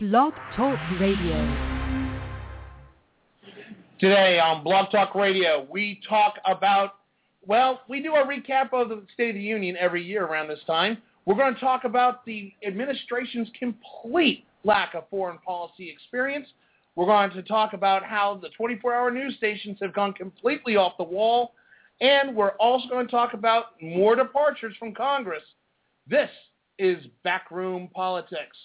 Blog Talk Radio. Today on Blog Talk Radio, we talk about, well, we do a recap of the State of the Union every year around this time. We're going to talk about the administration's complete lack of foreign policy experience. We're going to talk about how the 24-hour news stations have gone completely off the wall. And we're also going to talk about more departures from Congress. This is Backroom Politics.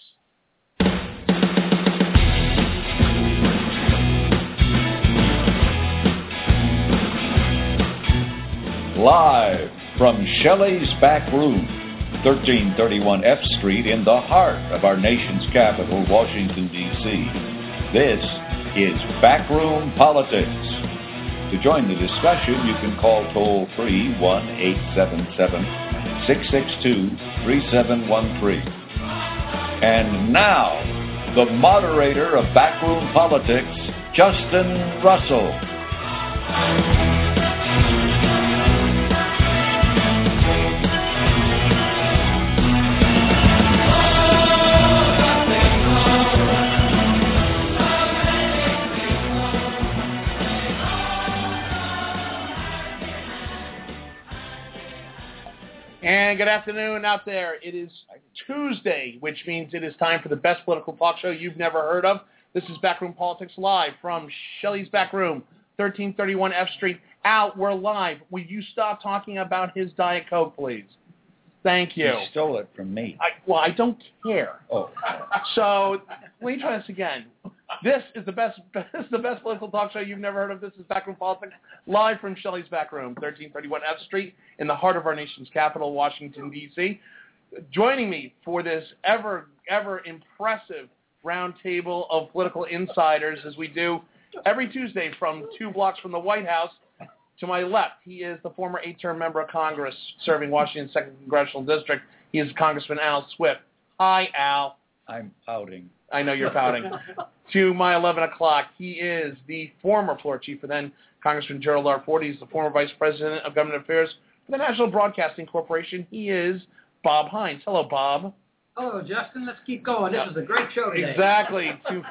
Live from Shelley's Back Room, 1331 F Street in the heart of our nation's capital, Washington, D.C. This is Backroom Politics. To join the discussion, you can call toll free 1-877-662-3713. And now, the moderator of Backroom Politics, Justin Russell. And good afternoon out there. It is Tuesday, which means it is time for the best political talk show you've never heard of. This is Backroom Politics Live from Shelley's Back Room, 1331 F Street. Out, we're live. Will you stop talking about his Diet Coke, please? Thank you. You stole it from me. I, well, I don't care. Oh. So let me try this again. This is the best. This is the best political talk show you've never heard of. This is Backroom Politics, live from Shelley's Back Room, 1331 F Street, in the heart of our nation's capital, Washington D.C. Joining me for this ever, ever impressive roundtable of political insiders, as we do every Tuesday from two blocks from the White House. To my left, he is the former eight-term member of Congress serving Washington's second congressional district. He is Congressman Al Swift. Hi, Al. I'm outing. I know you're pouting. to my 11 o'clock, he is the former floor chief for then Congressman Gerald R. Ford. He's the former vice president of government affairs for the National Broadcasting Corporation. He is Bob Hines. Hello, Bob. Hello, Justin. Let's keep going. This is a great show today. Exactly. to,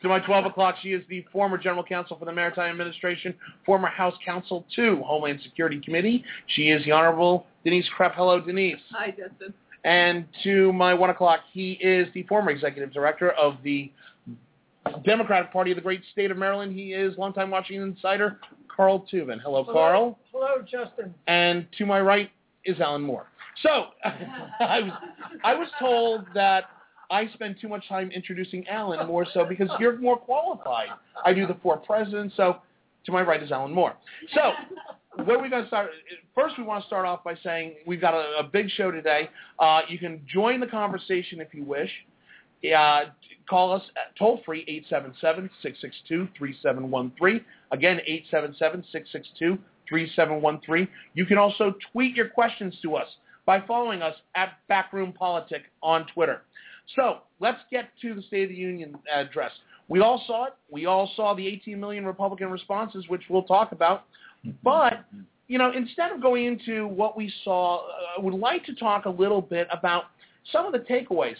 to my 12 o'clock, she is the former general counsel for the Maritime Administration, former House counsel to Homeland Security Committee. She is the Honorable Denise Krepp. Hello, Denise. Hi, Justin. And to my 1 o'clock, he is the former executive director of the Democratic Party of the great state of Maryland. He is longtime Washington insider, Carl Tubin. Hello, Hello. Carl. Hello, Justin. And to my right is Alan Moore. So I was I was told that I spend too much time introducing Alan more so because you're more qualified. I do the four presidents. So to my right is Alan Moore. So where are we going to start? First, we want to start off by saying we've got a, a big show today. Uh, you can join the conversation if you wish. Uh, call us at toll free 877-662-3713. Again, 877-662-3713. You can also tweet your questions to us by following us at Backroom Politic on Twitter. So let's get to the State of the Union address. We all saw it. We all saw the 18 million Republican responses, which we'll talk about. But, you know, instead of going into what we saw, uh, I would like to talk a little bit about some of the takeaways.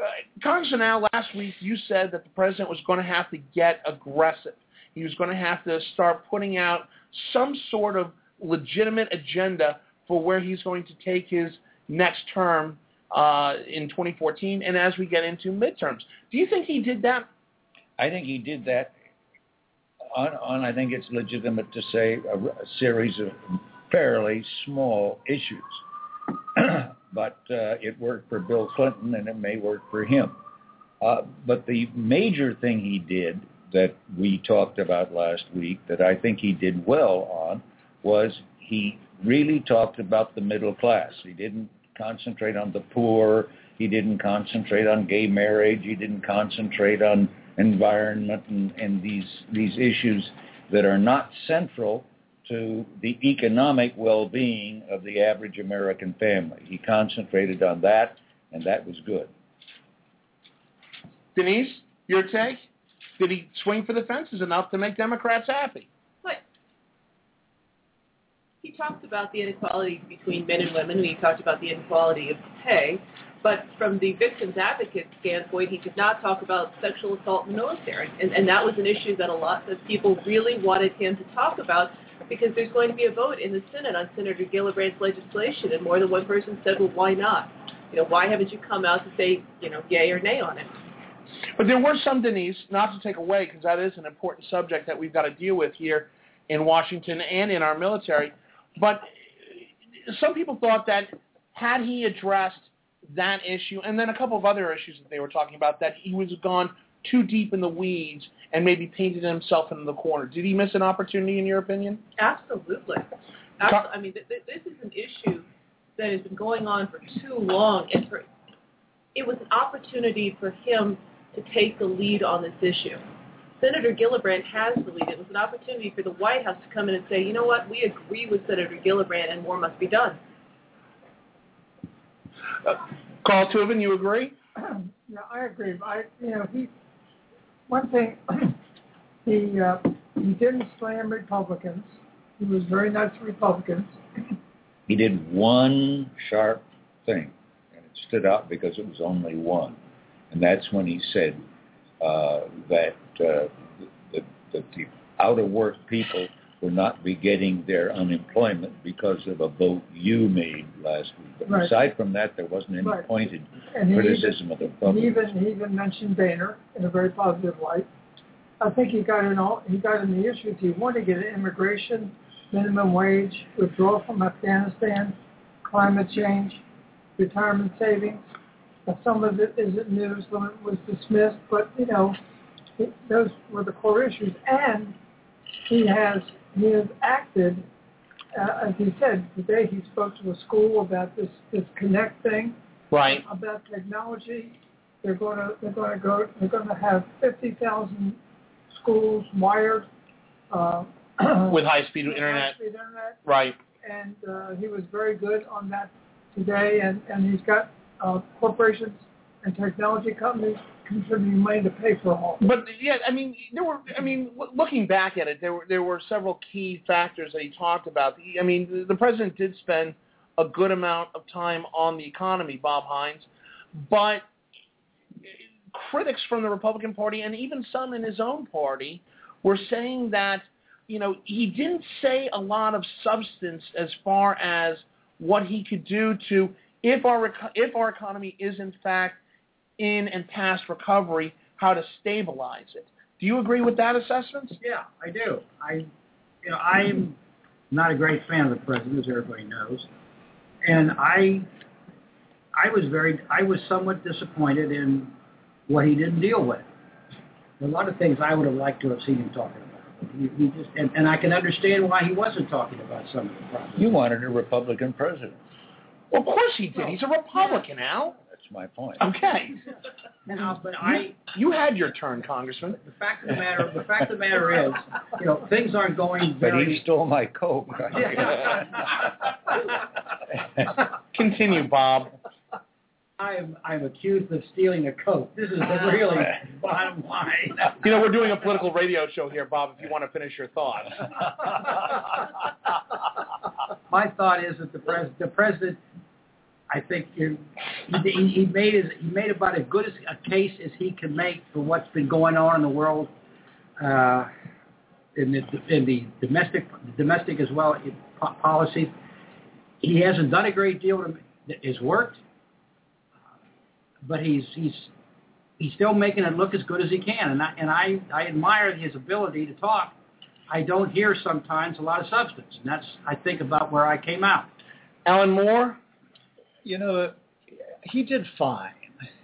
Uh, Congressman Al, last week you said that the president was going to have to get aggressive. He was going to have to start putting out some sort of legitimate agenda for where he's going to take his next term uh, in 2014 and as we get into midterms. Do you think he did that? I think he did that on, on I think it's legitimate to say, a, a series of fairly small issues. but uh, it worked for Bill Clinton and it may work for him. Uh, but the major thing he did that we talked about last week that I think he did well on was he really talked about the middle class. He didn't concentrate on the poor. He didn't concentrate on gay marriage. He didn't concentrate on environment and, and these these issues that are not central to the economic well-being of the average American family. He concentrated on that, and that was good. Denise, your take? Did he swing for the fences enough to make Democrats happy? But he talked about the inequality between men and women, and he talked about the inequality of pay. But from the victim's advocate standpoint, he did not talk about sexual assault in the military. And, and that was an issue that a lot of people really wanted him to talk about because there's going to be a vote in the Senate on Senator Gillibrand's legislation. And more than one person said, well, why not? You know, why haven't you come out to say, you know, yay or nay on it? But there were some, Denise, not to take away, because that is an important subject that we've got to deal with here in Washington and in our military. But some people thought that had he addressed that issue and then a couple of other issues that they were talking about, that he was gone too deep in the weeds and maybe painted himself into the corner. Did he miss an opportunity, in your opinion? Absolutely. Absolutely. I mean, th- th- this is an issue that has been going on for too long, and for it was an opportunity for him to take the lead on this issue. Senator Gillibrand has the lead. It was an opportunity for the White House to come in and say, you know what, we agree with Senator Gillibrand and more must be done. Uh, Carl Tubin, you agree? Yeah, I agree. I, you know, he, one thing, he, uh, he didn't slam Republicans. He was very nice to Republicans. He did one sharp thing, and it stood out because it was only one, and that's when he said uh, that, uh, that that the out of work people will not be getting their unemployment because of a vote you made last week. But Right. aside from that, there wasn't any Right. pointed And criticism of the even, he even, he even mentioned Boehner in a very positive light. I think he got in all, he got in the issues he wanted to get immigration, minimum wage, withdrawal from Afghanistan, climate change, retirement savings. Some of it isn't news, some of it was dismissed, but you know, it- those were the core issues. And he has, he has acted, uh, as he said, today he spoke to a school about this, this connect thing Right. about technology. They're going to they're going to go they're going to have fifty thousand schools wired uh, With high-speed internet. high-speed internet, Right. and uh, he was very good on that today. And and he's got uh, corporations and technology companies contributing money to pay for all. But yeah, I mean, there were. I mean, looking back at it, there were there were several key factors that he talked about. I mean, the, president did spend a good amount of time on the economy, Bob Hines, but critics from the Republican Party and even some in his own party were saying that you know he didn't say a lot of substance as far as what he could do to if our if our economy is in fact in and past recovery, how to stabilize it. Do you agree with that assessment? Yeah, I do. I, you know, I'm not a great fan of the president, as everybody knows, and I, I was very, I was somewhat disappointed in what he didn't deal with. A lot of things I would have liked to have seen him talking about. He, he just, and, and I can understand why he wasn't talking about some of the problems. You wanted a Republican president. Well, of course he did. He's a Republican, Al. That's my point. Okay. Now, but I, You had your turn, Congressman. the fact of the matter, the fact of the matter is, you know, things aren't going But very. he stole my coat. Continue, Bob. I'm I'm accused of stealing a coat. This is the really bottom line. You know, we're doing a political radio show here, Bob, if you want to finish your thoughts. My thought is that the pres the president, I think he, he made his, he made about as good as a case as he can make for what's been going on in the world, uh, in the in the domestic domestic as well policy. He hasn't done a great deal that has worked, but he's he's he's still making it look as good as he can, and I and I I admire his ability to talk. I don't hear sometimes a lot of substance, and that's I think about where I came out. Alan Moore? You know, he did fine.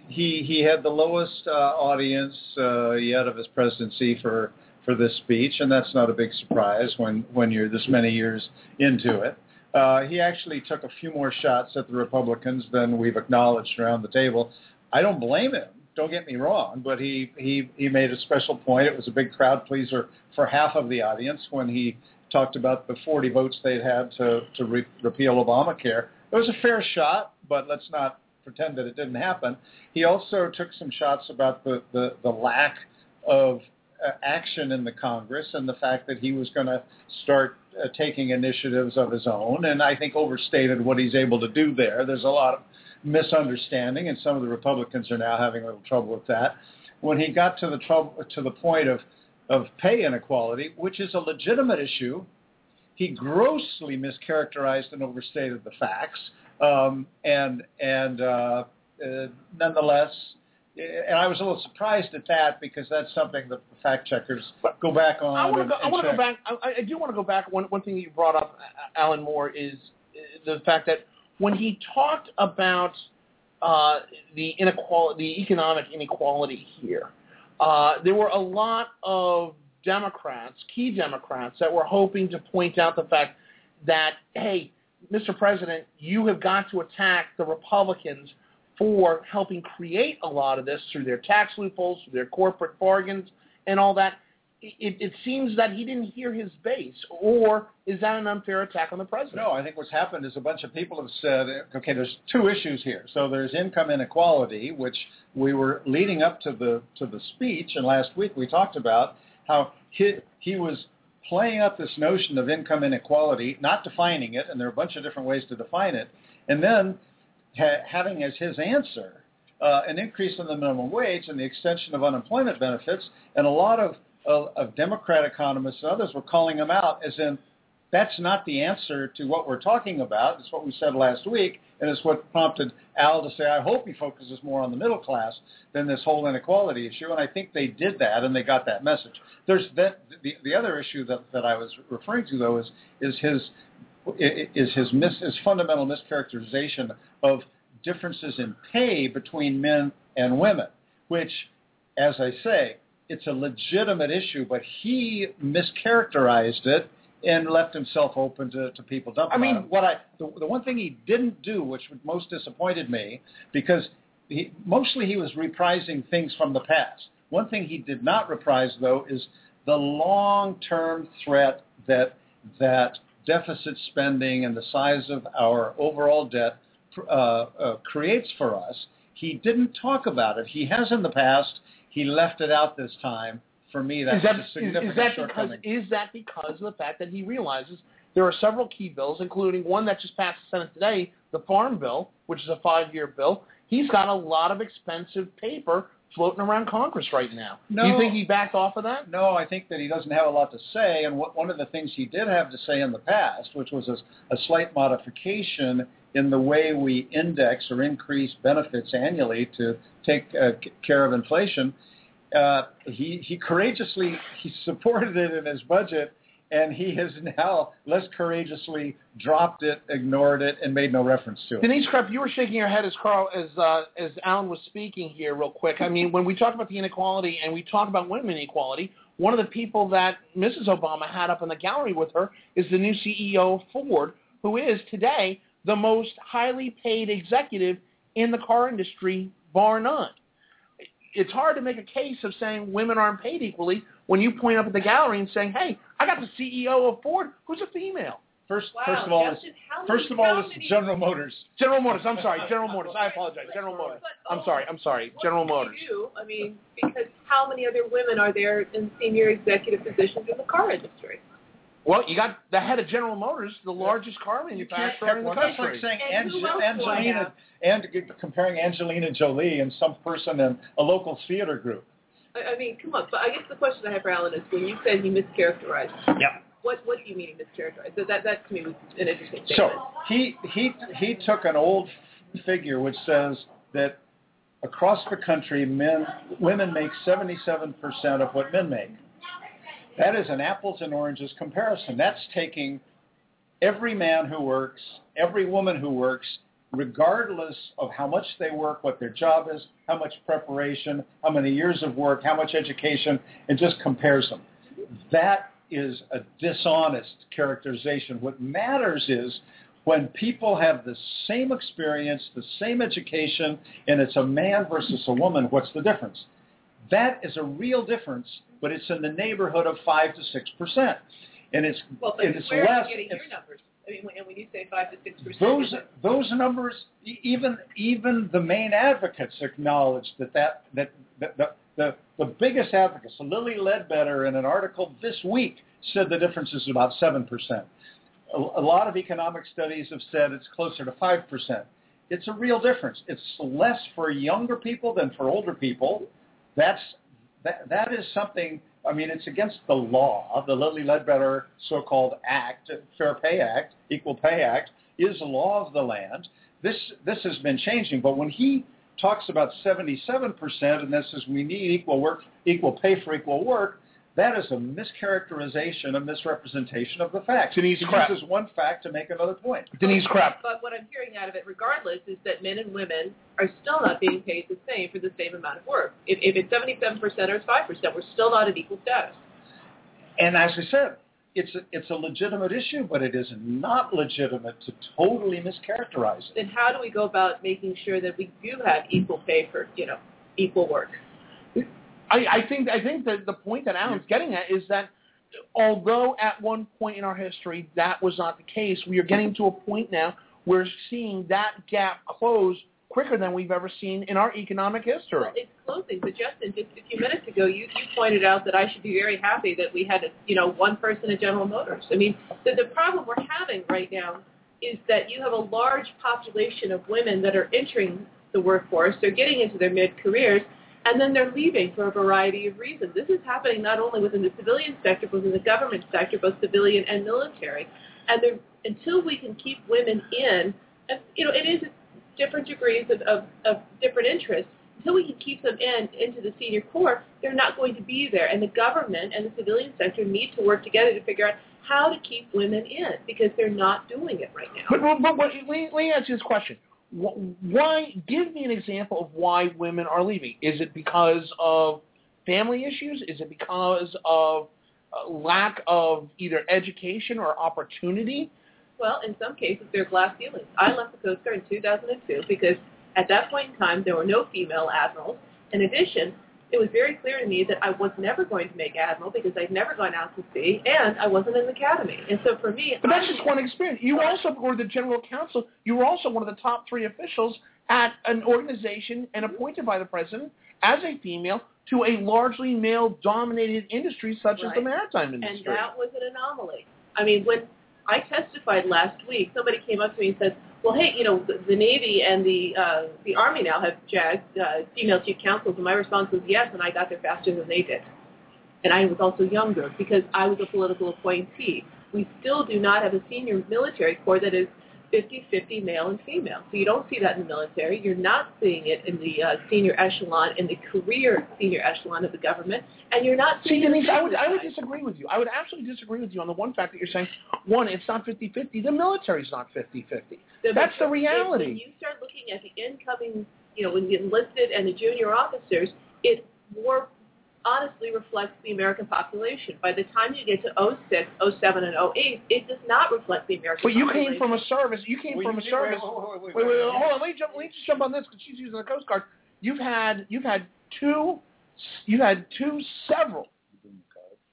He he had the lowest uh, audience uh, yet of his presidency for for this speech, and that's not a big surprise when when you're this many years into it. Uh, he actually took a few more shots at the Republicans than we've acknowledged around the table. I don't blame him. Don't get me wrong, but he he he made a special point. It was a big crowd pleaser for half of the audience when he talked about the 40 votes they'd had to to re- repeal Obamacare. It was a fair shot, but let's not pretend that it didn't happen. He also took some shots about the the, the lack of uh, action in the Congress and the fact that he was going to start uh, taking initiatives of his own, and I think overstated what he's able to do there. There's a lot of misunderstanding, and some of the Republicans are now having a little trouble with that. When he got to the trouble to the point of of pay inequality, which is a legitimate issue, he grossly mischaracterized and overstated the facts, um, and and uh, uh, nonetheless, and I was a little surprised at that because that's something that the fact checkers go back on. I want to go, I want to go back. I, I do want to go back. One one thing that you brought up, uh, Alan Moore, is uh, the fact that when he talked about uh, the inequality, the economic inequality here, uh, there were a lot of Democrats, key Democrats, that were hoping to point out the fact that hey, Mr. President, you have got to attack the Republicans for helping create a lot of this through their tax loopholes, through their corporate bargains, and all that. It, it seems that he didn't hear his base, or is that an unfair attack on the president? No, I think what's happened is a bunch of people have said, okay, there's two issues here. So there's income inequality, which we were leading up to the to the speech, and last week we talked about how he he was playing up this notion of income inequality, not defining it, and there are a bunch of different ways to define it, and then ha- having as his answer uh, an increase in the minimum wage and the extension of unemployment benefits, and a lot of of, of Democrat economists and others were calling him out as in that's not the answer to what we're talking about. It's what we said last week, and it's what prompted Al to say, I hope he focuses more on the middle class than this whole inequality issue. And I think they did that, and they got that message. There's that, the, the other issue that, that I was referring to, though, is, is his is his, mis, his fundamental mischaracterization of differences in pay between men and women, which, as I say, it's a legitimate issue, but he mischaracterized it and left himself open to, to people dumping I mean-. What I the, the one thing he didn't do, which most disappointed me, because he, mostly he was reprising things from the past. One thing he did not reprise, though, is the long-term threat that that deficit spending and the size of our overall debt uh, uh, creates for us. He didn't talk about it. He has in the past. He left it out this time. For me, that's is that, is, significant is that because is that because of the fact that he realizes there are several key bills, including one that just passed the Senate today, the Farm Bill, which is a five-year bill. He's got a lot of expensive paper floating around Congress right now. Do you think he backed off of that? No, I think that he doesn't have a lot to say. And what, one of the things he did have to say in the past, which was a, a slight modification in the way we index or increase benefits annually to take uh, care of inflation, uh, he, courageously he supported it in his budget, and he has now less courageously dropped it, ignored it, and made no reference to it. Denise Krepp, you were shaking your head as Carl as uh, as Alan was speaking here, real quick. I mean, when we talk about the inequality and we talk about women inequality, one of the people that Mrs. Obama had up in the gallery with her is the new CEO of Ford, who is today the most highly paid executive in the car industry, bar none. It's hard to make a case of saying women aren't paid equally when you point up at the gallery and saying, "Hey, I got the CEO of Ford, who's a female." First, Wow, first of all, Justin, how first of all, this is General Motors. General Motors. I'm sorry, General Motors. I apologize, General Motors. I'm sorry. I'm sorry, General you Motors. do? I mean, because how many other women are there in senior executive positions in the car industry? Well, you got the head of General Motors, the largest car manufacturer in the one. That's country. like saying And who Ange- else do I Angelina and comparing Angelina Jolie and some person in a local theater group. I, I mean, come on. But I guess the question I have for Alan is, when you said he mischaracterized, Yeah. what what do you mean he mischaracterized? That that, that to me was an interesting statement. So he he he took an old figure which says that across the country, men women make 77% of what men make. That is an apples and oranges comparison. That's taking every man who works, every woman who works, regardless of how much they work, what their job is, how much preparation, how many years of work, how much education, and just compares them. That is a dishonest characterization. What matters is when people have the same experience, the same education, and it's a man versus a woman, what's the difference? That is a real difference, but it's in the neighborhood of five to six percent, and it's well, but and it's where less. are you getting your numbers? I mean, when, and when you say five to six percent, those those numbers, even even the main advocates acknowledge that that that, that the, the the biggest advocates, Lilly Ledbetter, in an article this week, said the difference is about seven percent. A, a lot of economic studies have said it's closer to five percent. it's a real difference. It's less for younger people than for older people. That's that that is something. I mean, it's against the law. The Lilly Ledbetter so-called Act, Fair Pay Act, Equal Pay Act, is a law of the land. This this has been changing, but when he talks about 77% and this is we need equal work, equal pay for equal work, that is a mischaracterization, a misrepresentation of the facts. Denise he Krepp. uses one fact to make another point. Denise Krepp. But what I'm hearing out of it, regardless, is that men and women are still not being paid the same for the same amount of work. If, if it's 77% or it's 5%, we're still not at equal status. And as I said, it's a, it's a legitimate issue, but it is not legitimate to totally mischaracterize it. Then how do we go about making sure that we do have equal pay for, you know, equal work? I, I think I think that the point that Alan's getting at is that although at one point in our history that was not the case, we are getting to a point now where we're seeing that gap close quicker than we've ever seen in our economic history. Well, it's closing. But Justin, just a few minutes ago, you, you pointed out that I should be very happy that we had, a, you know, one person at General Motors. I mean, the, the problem we're having right now is that you have a large population of women that are entering the workforce. They're getting into their mid-careers, and then they're leaving for a variety of reasons. This is happening not only within the civilian sector, but within the government sector, both civilian and military. And there, until we can keep women in, and you know, it is different degrees of, of, of different interests. Until we can keep them in into the senior corps, they're not going to be there. And the government and the civilian sector need to work together to figure out how to keep women in because they're not doing it right now. But, but, but, let, let me ask you this question. Why? Give me an example of why women are leaving. Is it because of family issues? Is it because of uh, lack of either education or opportunity? Well, in some cases, there are glass ceilings. I left the Coast Guard in 2002 because at that point in time, there were no female admirals. In addition, it was very clear to me that I was never going to make admiral because I'd never gone out to sea, and I wasn't in the academy. And so for me, but that's just one experience. You also were the general counsel. You were also one of the top three officials at an organization and mm-hmm. appointed by the president as a female to a largely male-dominated industry such right. as the maritime industry. And that was an anomaly. I mean, when I testified last week, somebody came up to me and said, well, hey, you know, the, the Navy and the uh, the Army now have JAG, uh, female chief counsels, and my response was yes, and I got there faster than they did. And I was also younger because I was a political appointee. We still do not have a senior military corps that is 50-50 male and female. So you don't see that in the military. You're not seeing it in the uh, senior echelon, in the career senior echelon of the government, and you're not See, seeing it in the I would, I would disagree with you. I would absolutely disagree with you on the one fact that you're saying, one, it's not 50-50. The military's not 50-50. The- That's the reality. When you start looking at the incoming, you know, when the enlisted and the junior officers, it more honestly reflects the American population. By the time you get to 06, 07, and 08, it does not reflect the American But you population. came from a service. You came Well, from you a see- service. wait, wait, Wait, wait, wait, hold on. Let me jump. Let me just jump on this because she's using the Coast Guard. You've had you've had two, you had two several.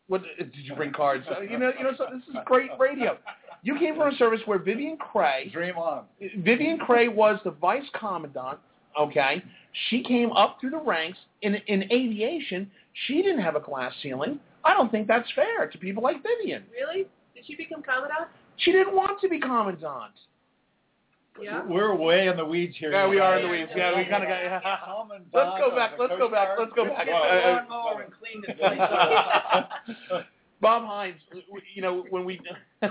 What did you bring cards? You know, you know. So this is great radio. You came from a service where Vivien Crea, Dream on. Vivien Crea was the vice commandant. Okay, she came up through the ranks in in aviation. She didn't have a glass ceiling. I don't think that's fair to people like Vivien. Really? Did she become commandant? She didn't want to be commandant. Yeah. We're way in the weeds here. Yeah, we are in the weeds. yeah, Yeah, we kind of got. Commandant Let's go back. Let's go back. Let's go back. Get Uh, the uh, lawnmower and clean this. Bob Hines, you know, when we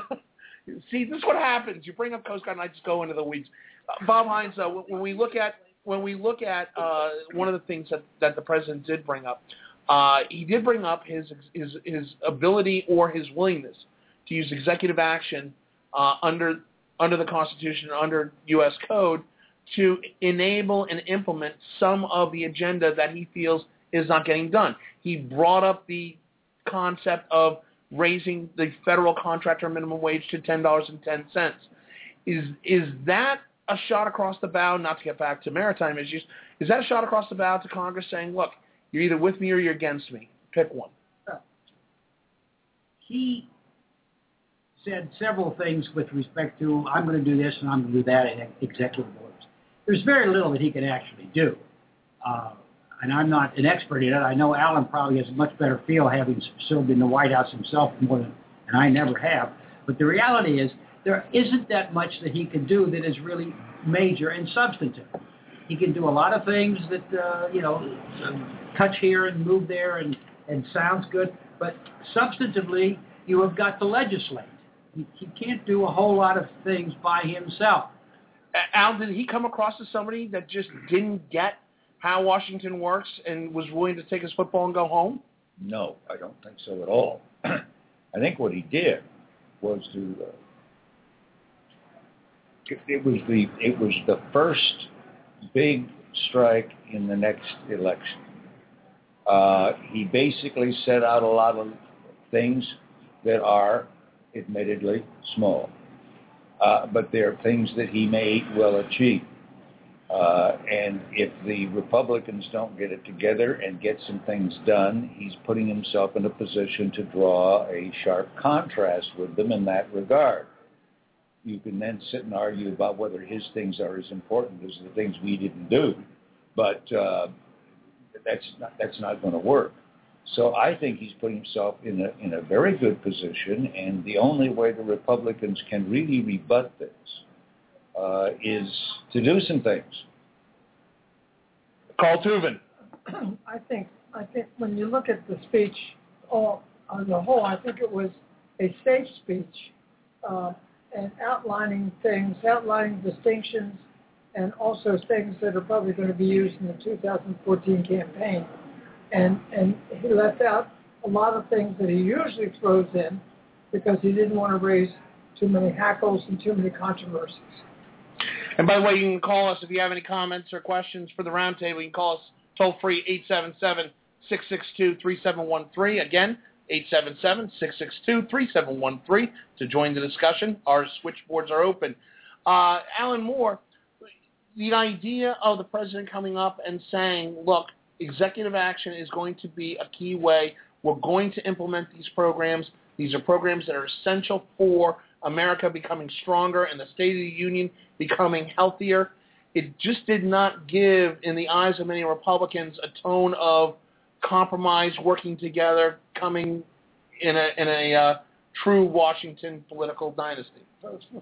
see this is what happens. You bring up Coast Guard, and I just go into the weeds. Uh, Bob Hines, uh, when we look at when we look at uh, one of the things that that the president did bring up, uh, he did bring up his his his ability or his willingness to use executive action uh, under under the Constitution, under U.S. Code, to enable and implement some of the agenda that he feels is not getting done. He brought up the concept of raising the federal contractor minimum wage to ten dollars and ten cents. Is is that a shot across the bow? Not to get back to maritime issues, is that a shot across the bow to Congress saying, "Look, you're either with me or you're against me. Pick one." he said several things with respect to I'm going to do this and I'm going to do that in executive orders. There's very little that he can actually do. Uh, and I'm not an expert in it. I know Alan probably has a much better feel having served in the White House himself more than, and I never have. But the reality is there isn't that much that he can do that is really major and substantive. He can do a lot of things that uh, you know, touch here and move there, and and sounds good. But substantively, you have got to legislate. He, he can't do a whole lot of things by himself. Al, did he come across as somebody that just didn't get how Washington works and was willing to take his football and go home? No, I don't think so at all. I think what he did was to. Uh, it was the it was the first big strike in the next election. Uh, he basically set out a lot of things that are admittedly small, uh, but they're things that he may well achieve. Uh, and if the Republicans don't get it together and get some things done, he's putting himself in a position to draw a sharp contrast with them in that regard. You can then sit and argue about whether his things are as important as the things we didn't do, but uh, that's not, that's not going to work. So I think he's putting himself in a in a very good position, and the only way the Republicans can really rebut this uh, is to do some things. Carl Tuvin. I think I think when you look at the speech all on the whole, I think it was a safe speech uh, and outlining things, outlining distinctions, and also things that are probably going to be used in the 2014 campaign. And and he left out a lot of things that he usually throws in because he didn't want to raise too many hackles and too many controversies. And by the way, you can call us if you have any comments or questions for the roundtable. You can call us toll free 877-662-3713. Again, 877-662-3713 to join the discussion. Our switchboards are open. Uh, Alan Moore, the idea of the president coming up and saying, look, executive action is going to be a key way. We're going to implement these programs. These are programs that are essential for America becoming stronger and the State of the Union becoming healthier. It just did not give, in the eyes of many Republicans, a tone of compromise, working together, coming in a in a uh, true Washington political dynasty.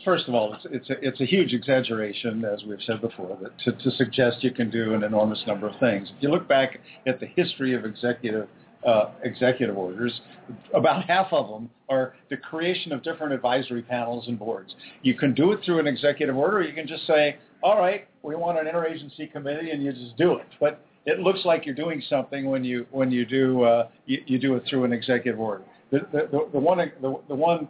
First of all, it's it's a, it's a huge exaggeration, as we've said before, that to, to suggest you can do an enormous number of things. If you look back at the history of executive uh, executive orders, about half of them are the creation of different advisory panels and boards. You can do it through an executive order, or you can just say, all right, we want an interagency committee, and you just do it. But it looks like you're doing something when you when you do uh, you, you do it through an executive order. The, the, the one the, the one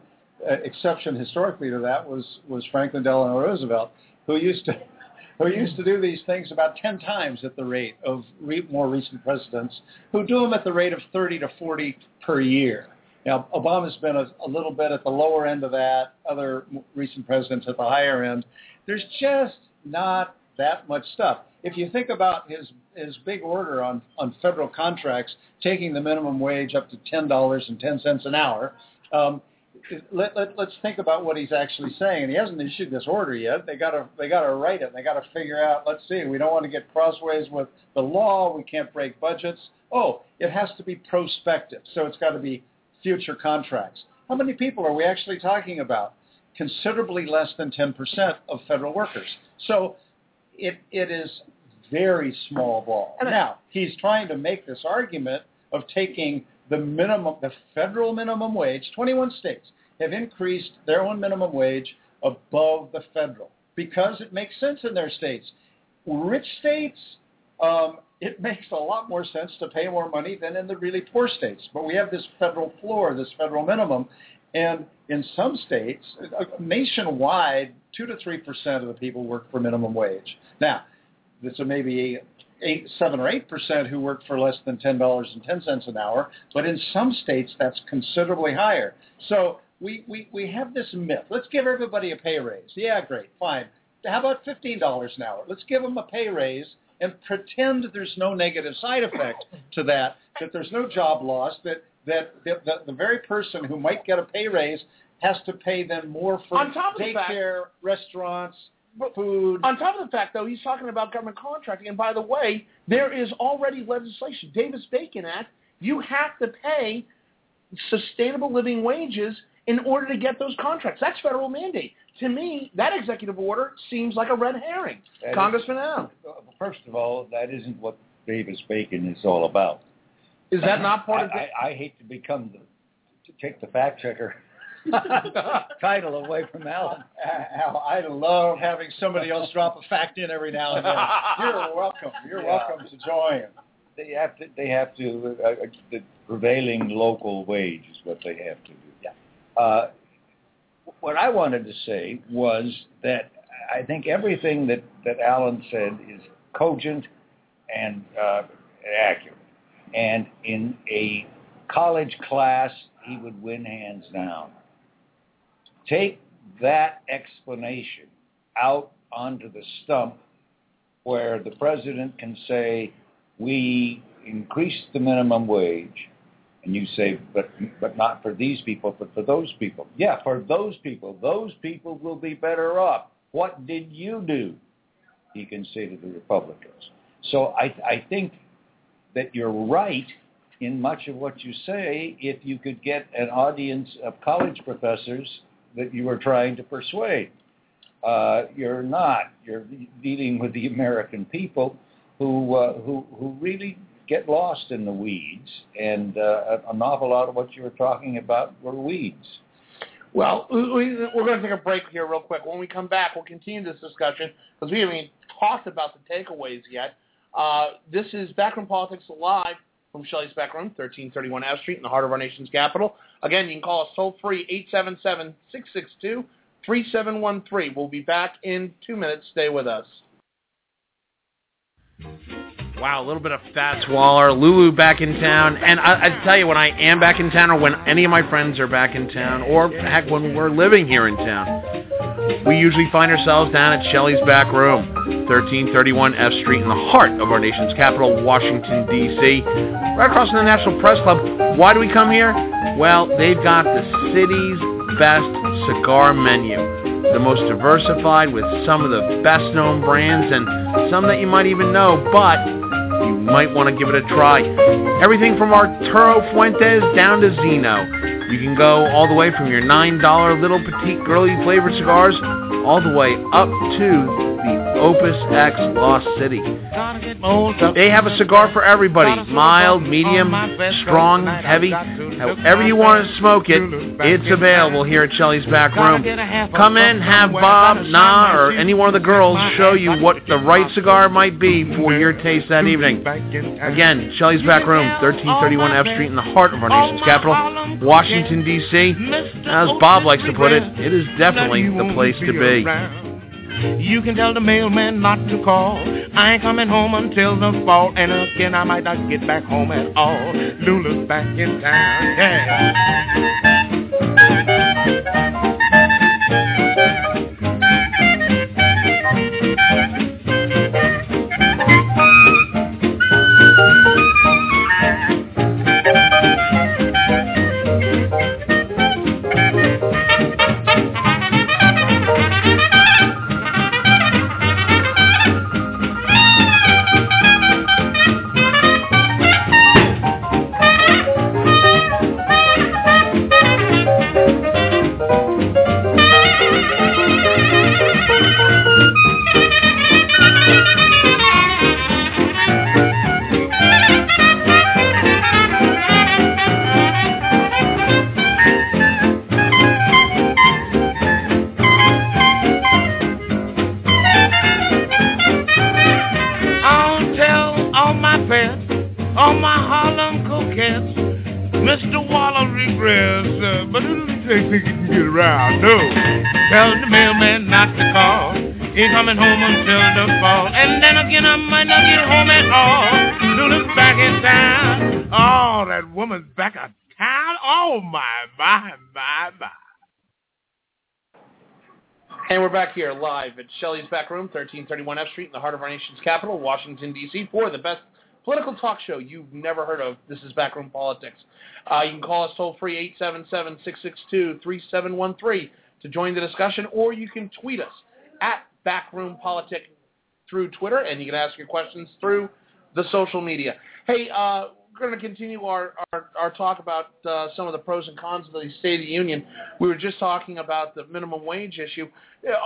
uh, exception historically to that was was Franklin Delano Roosevelt, who used to who used to do these things about 10 times at the rate of re- more recent presidents, who do them at the rate of 30 to 40 per year. Now, Obama's been a, a little bit at the lower end of that, other recent presidents at the higher end. There's just not that much stuff. If you think about his his big order on on federal contracts, taking the minimum wage up to ten dollars and ten cents an hour, um, let, let, let's think about what he's actually saying. And he hasn't issued this order yet. They got to they got to write it. They got to figure out. Let's see. We don't want to get crossways with the law. We can't break budgets. Oh, it has to be prospective. So it's got to be future contracts. How many people are we actually talking about? Considerably less than 10% of federal workers. So it it is very small ball. Now he's trying to make this argument of taking the minimum, the federal minimum wage. 21 states have increased their own minimum wage above the federal because it makes sense in their states. Rich states, um, it makes a lot more sense to pay more money than in the really poor states. But we have this federal floor, this federal minimum, and in some states, uh, nationwide, two to three percent of the people work for minimum wage. Now, this is maybe eight, seven or eight percent who work for less than ten dollars and ten cents an hour, but in some states that's considerably higher. So we, we, we have this myth. Let's give everybody a pay raise. Yeah, great, fine. How about fifteen dollars an hour? Let's give them a pay raise and pretend there's no negative side effect to that, that there's no job loss, that that, that, that the very person who might get a pay raise has to pay them more for On top of the fact- daycare, restaurants, food. On top of the fact, though, he's talking about government contracting. And by the way, there is already legislation, Davis-Bacon Act. You have to pay sustainable living wages in order to get those contracts. That's federal mandate. To me, that executive order seems like a red herring. That is- Congressman Allen, First of all, that isn't what Davis-Bacon is all about. is that not part I, of the... I, I hate to become the, to take the fact checker title away from Alan. Al, I love having somebody else drop a fact in every now and then. You're welcome. You're Yeah. welcome to join. They have to. They have to. Uh, uh, the prevailing local wage is what they have to do. Yeah. Uh, what I wanted to say was that I think everything that that Alan said is cogent and uh, accurate. And in a college class, he would win hands down. Take that explanation out onto the stump where the president can say, we increased the minimum wage, and you say, but but not for these people, but for those people. Yeah, for those people. Those people will be better off. What did you do? He can say to the Republicans. So I I think that you're right in much of what you say if you could get an audience of college professors that you were trying to persuade. Uh, you're not. You're dealing with the American people who uh, who who really get lost in the weeds, and uh, an awful lot of what you were talking about were weeds. Well, we- we- we're going to take a break here real quick. When we come back, we'll continue this discussion because we haven't even talked about the takeaways yet. Uh, this is Backroom Politics Live from Shelley's Backroom, 1331 F Street in the heart of our nation's capital. Again, you can call us toll-free, 877-662-3713. We'll be back in two minutes. Stay with us. Wow, a little bit of Fats Waller. Lulu back in town. And I, I tell you, when I am back in town or when any of my friends are back in town or heck, when we're living here in town, we usually find ourselves down at Shelley's Back Room, 1331 F Street in the heart of our nation's capital, Washington, D.C., right across from the National Press Club. Why do we come here? Well, they've got the city's best cigar menu the most diversified with some of the best known brands and some that you might even know, but you might want to give it a try. Everything from Arturo Fuentes down to Zino. You can go all the way from your $9 little petite girly flavored cigars all the way up to the Opus X Lost City. They have a cigar for everybody. Mild, medium, strong, heavy. However you want to smoke it, it's available here at Shelley's Back Room. Come in, have Bob, Na, or any one of the girls show you what the right cigar might be for your taste that evening. Again, Shelley's Back Room, 1331 F Street in the heart of our nation's capital, Washington, D.C. As Bob likes to put it, it is definitely the place to be. You can tell the mailman not to call. I ain't coming home until the fall, and again I might not get back home at all. Lula's back in town, yeah. Coming home until the fall, and then again I might not get home at all. Lula's back in town. Oh, that woman's back in town. Oh my, my, my, my. And we're back here live at Shelley's Back Room, 1331 F Street in the heart of our nation's capital, Washington, D.C., for the best political talk show you've never heard of. This is Backroom Politics. Uh, you can call us toll-free, 877-662-3713 to join the discussion, or you can tweet us at Backroom Politic through Twitter, and you can ask your questions through the social media. Hey, uh, we're going to continue our, our, our talk about uh, some of the pros and cons of the State of the Union. We were just talking about the minimum wage issue.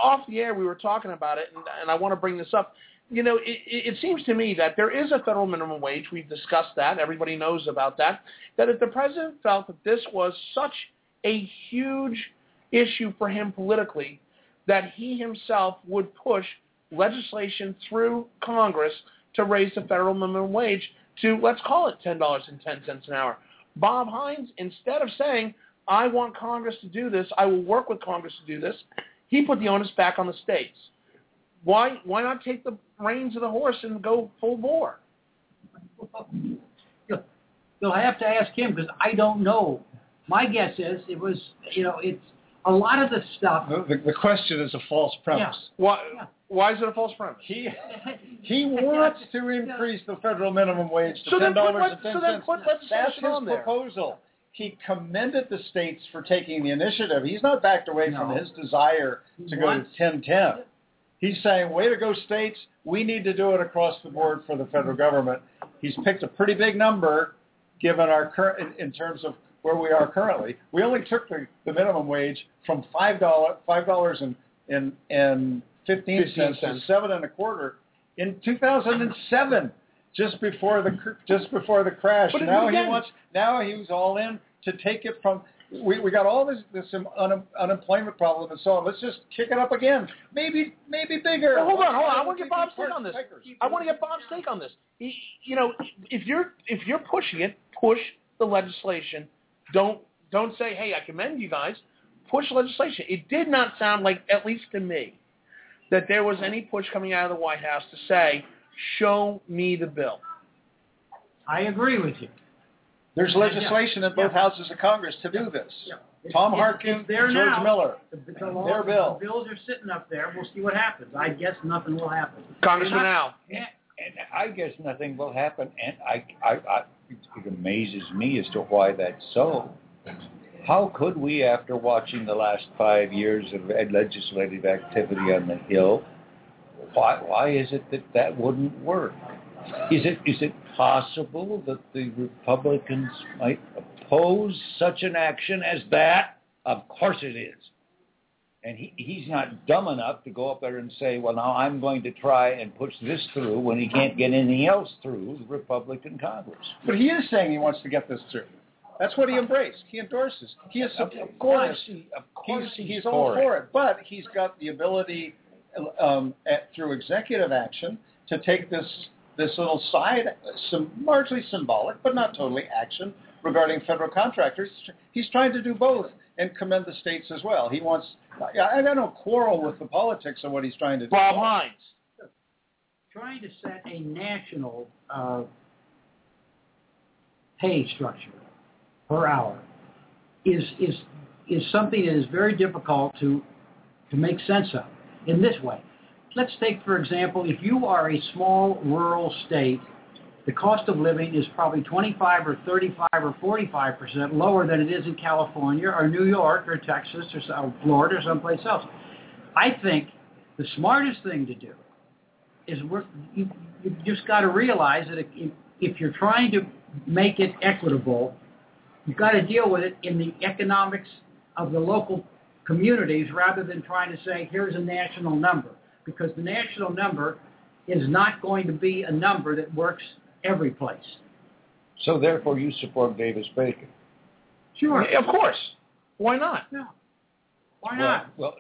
Off the air, we were talking about it, and, and I want to bring this up. You know, it, it seems to me that there is a federal minimum wage. We've discussed that. Everybody knows about that. That if the president felt that this was such a huge issue for him politically, that he himself would push legislation through Congress to raise the federal minimum wage to, let's call it $10.10 an hour. Bob Hines, instead of saying, I want Congress to do this, I will work with Congress to do this, he put the onus back on the states. Why, why not take the reins of the horse and go full bore? You'll, you'll have to ask him because I don't know. My guess is it was, you know, it's a lot of the stuff. The, the, the question is a false premise. Why, Yeah. why is it a false premise? He he wants to increase the federal minimum wage to So then ten put dollars let- and ten so then cents. put That's legislation his on there. proposal. He commended the states for taking the initiative. He's not backed away from his desire He to go wants- to ten ten. He's saying, "Way to go, states! We need to do it across the board for the federal government." He's picked a pretty big number, given our current in, in terms of where we are currently. We only took the, the minimum wage from five dollar five dollars and and and fifteen 15 cents to seven and a quarter in 2007, just before the just before the crash. But now he wants now he was all in to take it from. We, we got all this this um, un, unemployment problem and so on. Let's just kick it up again. Maybe maybe bigger. Well, hold on, hold on. I want to get Bob's take on this. I want to get Bob's take on this. You know, if you're if you're pushing it, push the legislation. Don't don't say, "Hey, I commend you guys." Push legislation. It did not sound like, at least to me, that there was any push coming out of the White House to say, "Show me the bill." I agree with you. There's legislation in both Yeah. houses of Congress to do this. Yeah. Tom It's- Harkin, it's there George now. Miller. The, the, law, Their bill. the bills are sitting up there. We'll see what happens. I guess nothing will happen. Congressman You're Al. not- Yeah. And I guess nothing will happen, and I, I, I, it amazes me as to why that's so. How could we, after watching the last five years of legislative activity on the Hill, why, why is it that that wouldn't work? Is it, is it possible that the Republicans might oppose such an action as that? Of course it is. And he, he's not dumb enough to go up there and say, well, now I'm going to try and push this through when he can't get anything else through the Republican Congress. But he is saying he wants to get this through. That's what he embraced. He endorses. He is Of of course, he, of course he's, he's, he's all for it. for it. But he's got the ability um, at, through executive action to take this this little side, some largely symbolic, but not totally action regarding federal contractors. He's trying to do both and commend the states as well. He wants. I, I don't quarrel with the politics of what he's trying to do. Bob Hines. Trying to set a national uh, pay structure per hour is is is something that is very difficult to to make sense of in this way. Let's take, for example, if you are a small rural state, the cost of living is probably 25 or 35 or 45 percent lower than it is in California or New York or Texas or Florida or someplace else. I think the smartest thing to do is you, you just got to realize that if, if you're trying to make it equitable, you've got to deal with it in the economics of the local communities rather than trying to say, here's a national number. Because the national number is not going to be a number that works every place. So therefore, you support Davis Bacon. Sure. Of course. Why not? Yeah. Why not? Well, well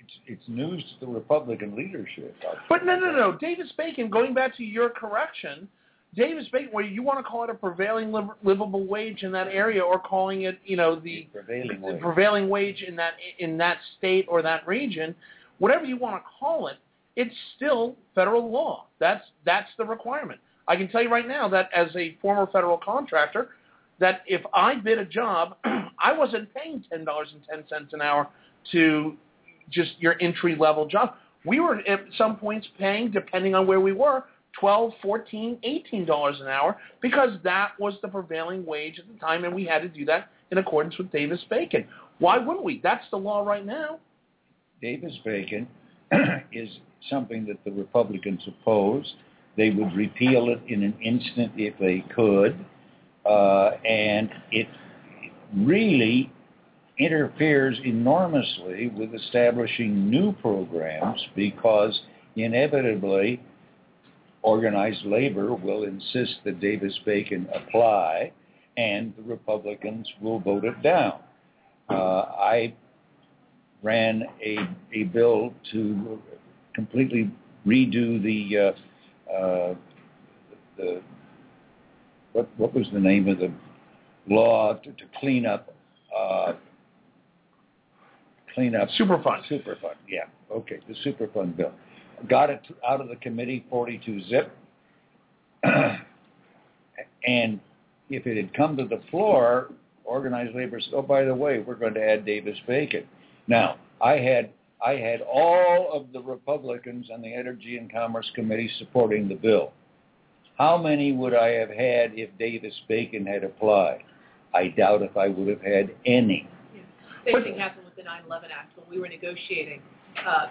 it's, it's news to the Republican leadership. But no, no, no. Davis Bacon, going back to your correction, Davis Bacon, whether you want to call it a prevailing liv- livable wage in that area or calling it, you know, the prevailing the wage. prevailing wage in that in that state or that region, whatever you want to call it, it's still federal law. That's that's the requirement. I can tell you right now that as a former federal contractor, that if I bid a job, I wasn't paying ten dollars and ten cents an hour to just your entry level job. We were at some points paying, depending on where we were, twelve, fourteen, eighteen dollars an hour because that was the prevailing wage at the time, and we had to do that in accordance with Davis Bacon. Why wouldn't we? That's the law right now. Davis Bacon is something that the Republicans opposed. They would repeal it in an instant if they could. uh, and it really interferes enormously with establishing new programs because inevitably organized labor will insist that Davis-Bacon apply and the Republicans will vote it down. Uh, I ran a, a bill to completely redo the, uh, the what, what was the name of the law to, to clean up uh, clean up Superfund. Superfund, yeah. Okay, the Superfund bill. Got it out of the committee, 42 zip. and if it had come to the floor, organized labor said, oh, by the way, we're going to add Davis-Bacon. Now, I had I had all of the Republicans on the Energy and Commerce Committee supporting the bill. How many would I have had if Davis-Bacon had applied? I doubt if I would have had any. Yeah. Same thing happened with the 9/11 Act when we were negotiating. Uh,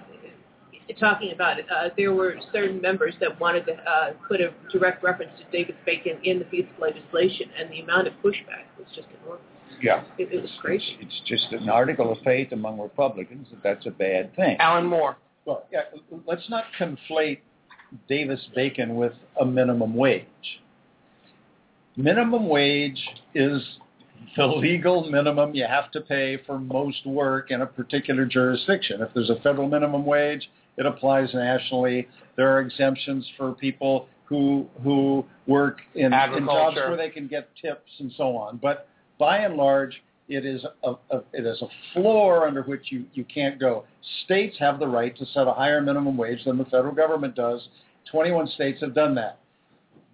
talking about it, uh, there were certain members that wanted to uh, put a direct reference to Davis-Bacon in the piece of legislation, and the amount of pushback was just enormous. Yeah. It, it was crazy. It's, it's just an article of faith among Republicans that that's a bad thing. Alan Moore. Well, yeah, let's not conflate Davis-Bacon with a minimum wage. Minimum wage is the legal minimum you have to pay for most work in a particular jurisdiction. If there's a federal minimum wage, it applies nationally. There are exemptions for people who who work in, in jobs where they can get tips and so on. But by and large, it is a, a it is a floor under which you, you can't go. States have the right to set a higher minimum wage than the federal government does. 21 states have done that.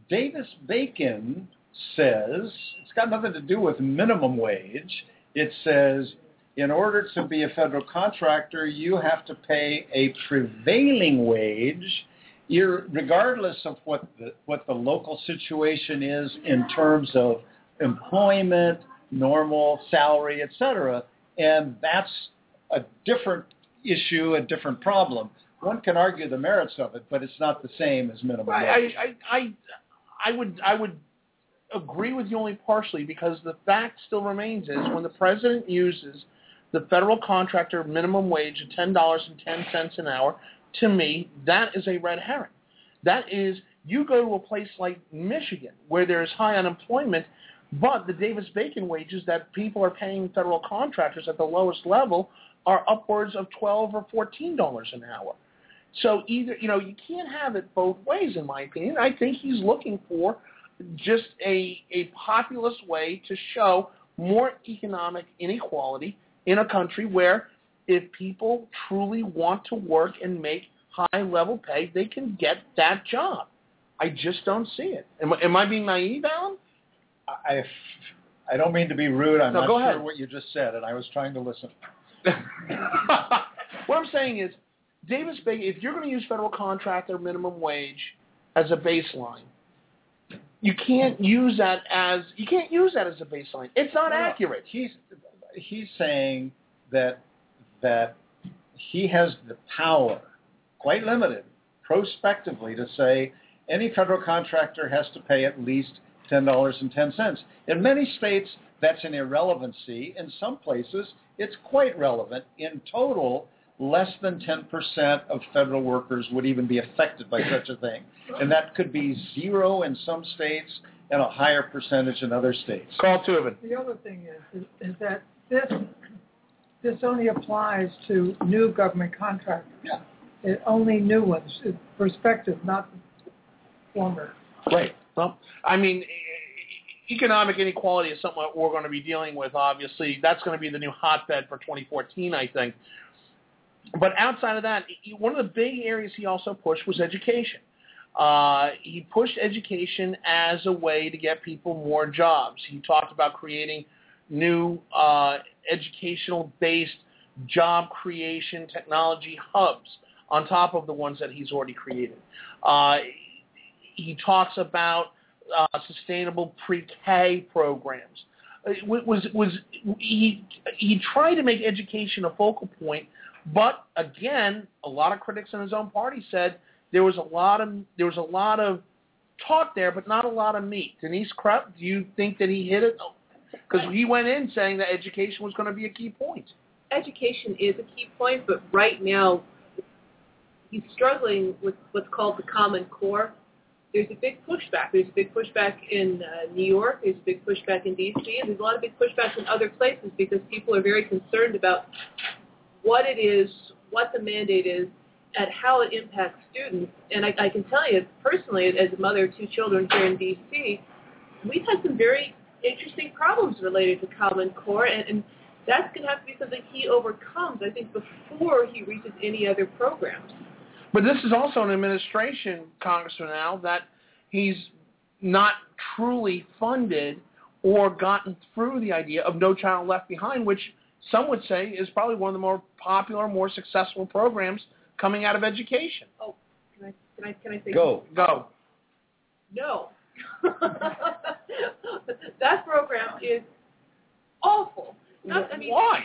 Davis Bacon says it's got nothing to do with minimum wage. It says in order to be a federal contractor, you have to pay a prevailing wage, regardless of what the what the local situation is in terms of employment, normal salary, etc. And that's a different issue, a different problem. One can argue the merits of it, but it's not the same as minimum I, wage. I, I, I would, I would agree with you only partially because the fact still remains is when the president uses the federal contractor minimum wage of ten dollars and ten cents an hour, to me that is a red herring. That is, you go to a place like Michigan where there is high unemployment, but the Davis-Bacon wages that people are paying federal contractors at the lowest level are upwards of twelve or fourteen dollars an hour. So either you know you can't have it both ways, in my opinion. I think he's looking for just a a populist way to show more economic inequality in a country where if people truly want to work and make high level pay, they can get that job. I just don't see it. Am, am I being naive, Alan? I, I don't mean to be rude. I'm No, not sure ahead. what you just said, and I was trying to listen. what I'm saying is, Davis Bacon, if you're going to use federal contractor minimum wage as a baseline, you can't use that as you can't use that as a baseline. It's not No, no. accurate. He's he's saying that that he has the power, quite limited, prospectively, to say any federal contractor has to pay at least ten dollars and ten cents. In many states, that's an irrelevancy. In some places, it's quite relevant. In total, less than 10% of federal workers would even be affected by such a thing. And that could be zero in some states and a higher percentage in other states. Carl Tubin. The other thing is, is, is that this this only applies to new government contractors. Yeah. It, only new ones, It's prospective, not former. Right. Well, I mean, economic inequality is something that we're going to be dealing with. Obviously, that's going to be the new hotbed for 2014, I think. But outside of that, one of the big areas he also pushed was education. Uh, he pushed education as a way to get people more jobs. He talked about creating new uh, educational-based job creation technology hubs on top of the ones that he's already created. Uh, he talks about uh, sustainable pre-K programs. It wa- was was he he tried to make education a focal point, but again, a lot of critics in his own party said there was a lot of there was a lot of taught there, but not a lot of meat. Denise Krepp, do you think that he hit it? Because he went in saying that education was going to be a key point. Education is a key point, but right now he's struggling with what's called the Common Core. There's a big pushback. There's a big pushback in uh, New York. There's a big pushback in D.C. There's a lot of big pushbacks in other places because people are very concerned about what it is, what the mandate is, and how it impacts students. And I, I can tell you personally, as a mother of two children here in D.C., we've had some very interesting problems related to Common Core, and, and that's going to have to be something he overcomes, I think, before he reaches any other programs. But this is also an administration, Congressman Al, that he's not truly funded or gotten through the idea of No Child Left Behind, which some would say is probably one of the more popular, more successful programs coming out of education. Oh, can I can I can I say Go. Go. No. that program is awful. Not, I mean, Why?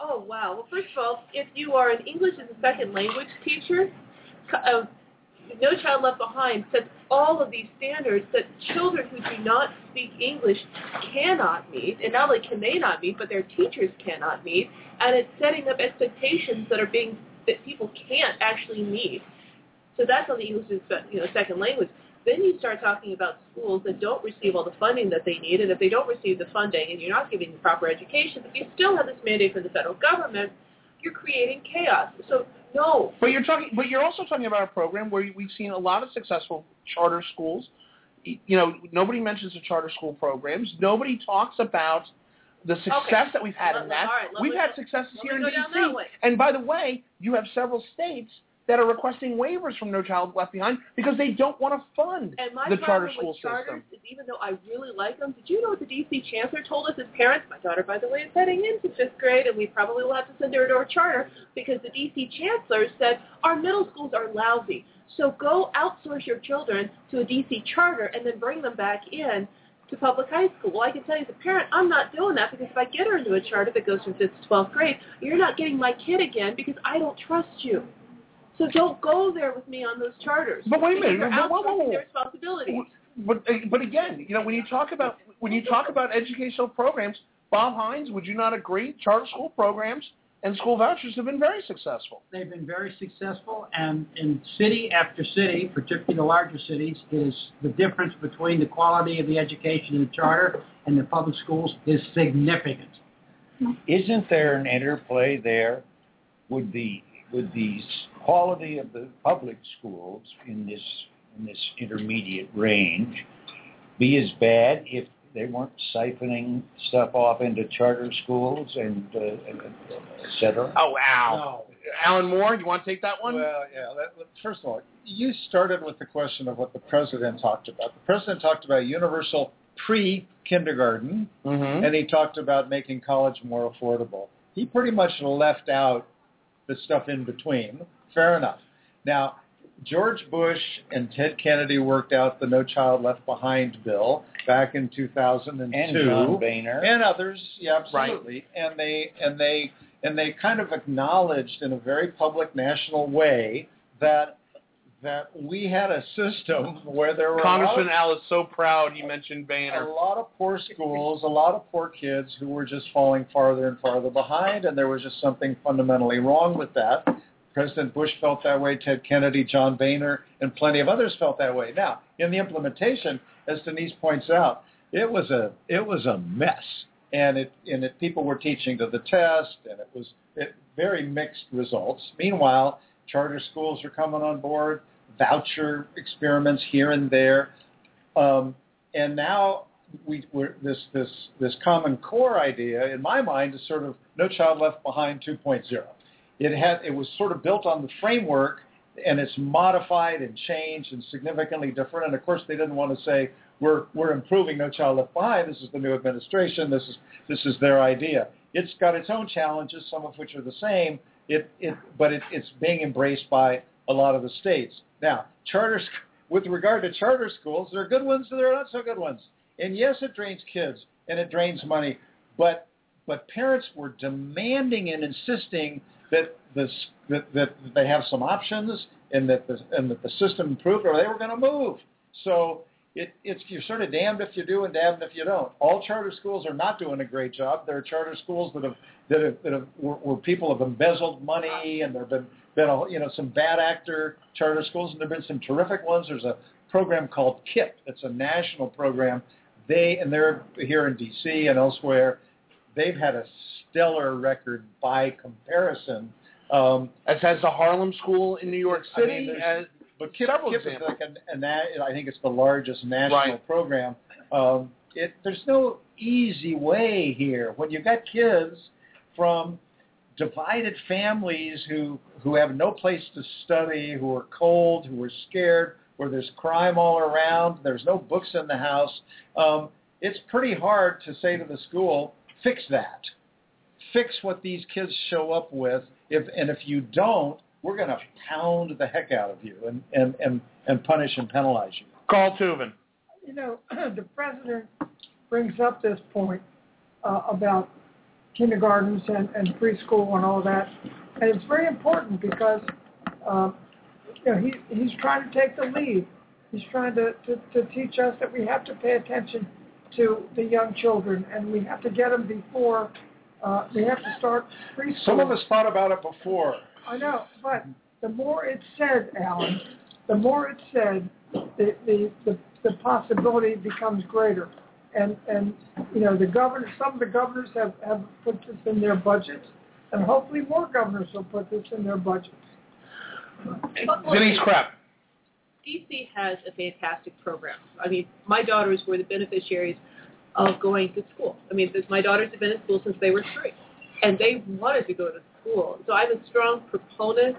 Oh wow. Well, first of all, if you are an English as a second language teacher, co- uh, No Child Left Behind sets all of these standards that children who do not speak English cannot meet, and not only can they not meet, but their teachers cannot meet, and it's setting up expectations that are being that people can't actually meet. So that's on the English as you know second language. Then you start talking about schools that don't receive all the funding that they need, and if they don't receive the funding and you're not giving the proper education, but you still have this mandate from the federal government, you're creating chaos. So no, But you're talking, but you're also talking about a program where we've seen a lot of successful charter schools. You know, nobody mentions the charter school programs. Nobody talks about the success Okay. that we've had Let- in that. right, we've had successes here in D.C. And by the way, you have several states that are requesting waivers from No Child Left Behind because they don't want to fund And my the charter problem school with charters system. is even though I really like them, did you know what the DC chancellor told us as parents? My daughter, by the way, is heading into fifth grade, and we probably will have to send her to a charter because the DC chancellor said our middle schools are lousy. So go outsource your children to a DC charter and then bring them back in to public high school. Well, I can tell you as a parent, I'm not doing that because if I get her into a charter that goes from fifth to twelfth grade, you're not getting my kid again because I don't trust you. So don't go there with me on those charters. But wait a minute, They're whoa, whoa, whoa, outsourcing whoa. their responsibilities. But uh, but again, you know, when you talk about when you talk about educational programs, Bob Hines, would you not agree? Charter school programs and school vouchers have been very successful. They've been very successful, and in city after city, particularly the larger cities, is the difference between the quality of the education in the charter and the public schools is significant. Isn't there an interplay there Would the with the quality of the public schools in this in this intermediate range be as bad if they weren't siphoning stuff off into charter schools and uh, and, et cetera? Oh, Al. No. Alan Moore, you want to take that one? Well, yeah. That, first of all, you started with the question of what the president talked about. The president talked about universal pre-kindergarten, mm-hmm. and he talked about making college more affordable. He pretty much left out the stuff in between. Fair enough. Now, George Bush and Ted Kennedy worked out the No Child Left Behind bill back in 2002 And John Boehner. and others, yeah, absolutely. And they and they and they kind of acknowledged in a very public national way that that we had a system where there were a lot of- Congressman Al is so proud he mentioned Boehner. a lot of poor schools, a lot of poor kids who were just falling farther and farther behind, and there was just something fundamentally wrong with that. President Bush felt that way, Ted Kennedy, John Boehner, and plenty of others felt that way. Now, in the implementation, as Denise points out, it was a it was a mess, and it and it, people were teaching to the test, and it was it, very mixed results. Meanwhile, charter schools are coming on board, voucher experiments here and there. Um, and now we, we're, this this this common core idea, in my mind, is sort of No Child Left Behind 2.0. It had it was sort of built on the framework, and it's modified and changed and significantly different. And of course, they didn't want to say we're we're improving No Child Left Behind. This is the new administration. This is this is their idea. It's got its own challenges, some of which are the same. It it but it, it's being embraced by a lot of the states. Now, charter with regard to charter schools, there are good ones and there are not so good ones. And yes, it drains kids and it drains money, but but parents were demanding and insisting that this that, that they have some options and that the and that the system improved or they were going to move. So it, it's you're sort of damned if you do and damned if you don't. All charter schools are not doing a great job. There are charter schools that have that have, that have where, people have embezzled money, and there've been been a, you know some bad actor charter schools, and there've been some terrific ones. There's a program called KIPP. It's a national program. They and they're here in D.C. and elsewhere. They've had a stellar record by comparison. Um, As has the Harlem School in New York I mean, City. as, but Several KIPP is like a, a na- I think it's the largest national Right. program. Um, it, there's no easy way here. When you've got kids from divided families who who have no place to study, who are cold, who are scared, where there's crime all around, there's no books in the house. Um, it's pretty hard to say to the school, fix that, fix what these kids show up with. If and if you don't, we're going to pound the heck out of you and and and and punish and penalize you. Carl Tuvin. you know, the president brings up this point uh, about kindergartens and, and preschool and all that, and it's very important because uh, you know he he's trying to take the lead. He's trying to, to, to teach us that we have to pay attention to the young children, and we have to get them before uh, we have to start preschool. Some of us thought about it before. I know, but the more it's said, Alan, the more it's said, the the the, the possibility becomes greater. And and you know the governor, some of the governors have have put this in their budgets, and hopefully more governors will put this in their budgets. Denise Krepp. DC has a fantastic program. I mean, my daughters were the beneficiaries of going to school. I mean, my daughters have been in school since they were three, and they wanted to go to school. So I'm a strong proponent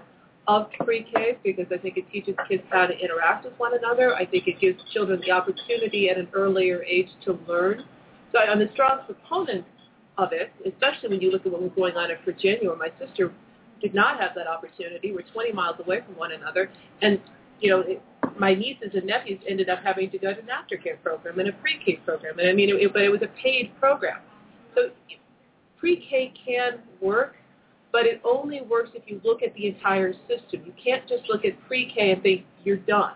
of pre-K because I think it teaches kids how to interact with one another. I think it gives children the opportunity at an earlier age to learn. So I'm a strong proponent of it, especially when you look at what was going on in Virginia, where my sister did not have that opportunity. We're 20 miles away from one another, and you know, it, my nieces and nephews ended up having to go to an aftercare program and a pre-K program, and I mean, it, but it was a paid program. So pre-K can work, but it only works if you look at the entire system. You can't just look at pre-K and think you're done.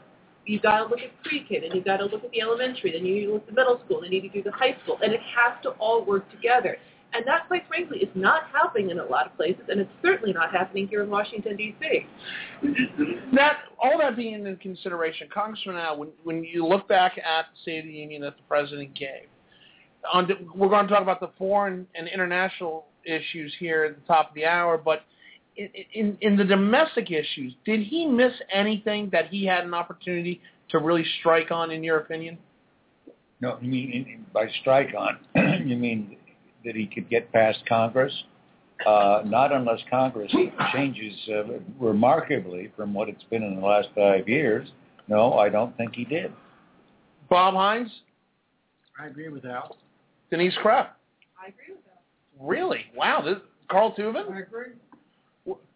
You've got to look at pre-K, then you've got to look at the elementary, then you need to look at the middle school, then you need to do the high school, and it has to all work together. And that, quite frankly, is not happening in a lot of places, and it's certainly not happening here in Washington, D.C. That all that being in consideration, Congressman Al, when when you look back at the State of the Union that the president gave, on we're going to talk about the foreign and international issues here at the top of the hour, but in, in in the domestic issues, did he miss anything that he had an opportunity to really strike on, in your opinion? No, you mean in- in- by strike on? you mean that he could get past Congress? Uh, not unless Congress changes uh, remarkably from what it's been in the last five years. No, I don't think he did. Bob Hines, I agree with Al. Denise Krepp. I agree with that. Really? Wow. This, Carl Tuvan, I agree.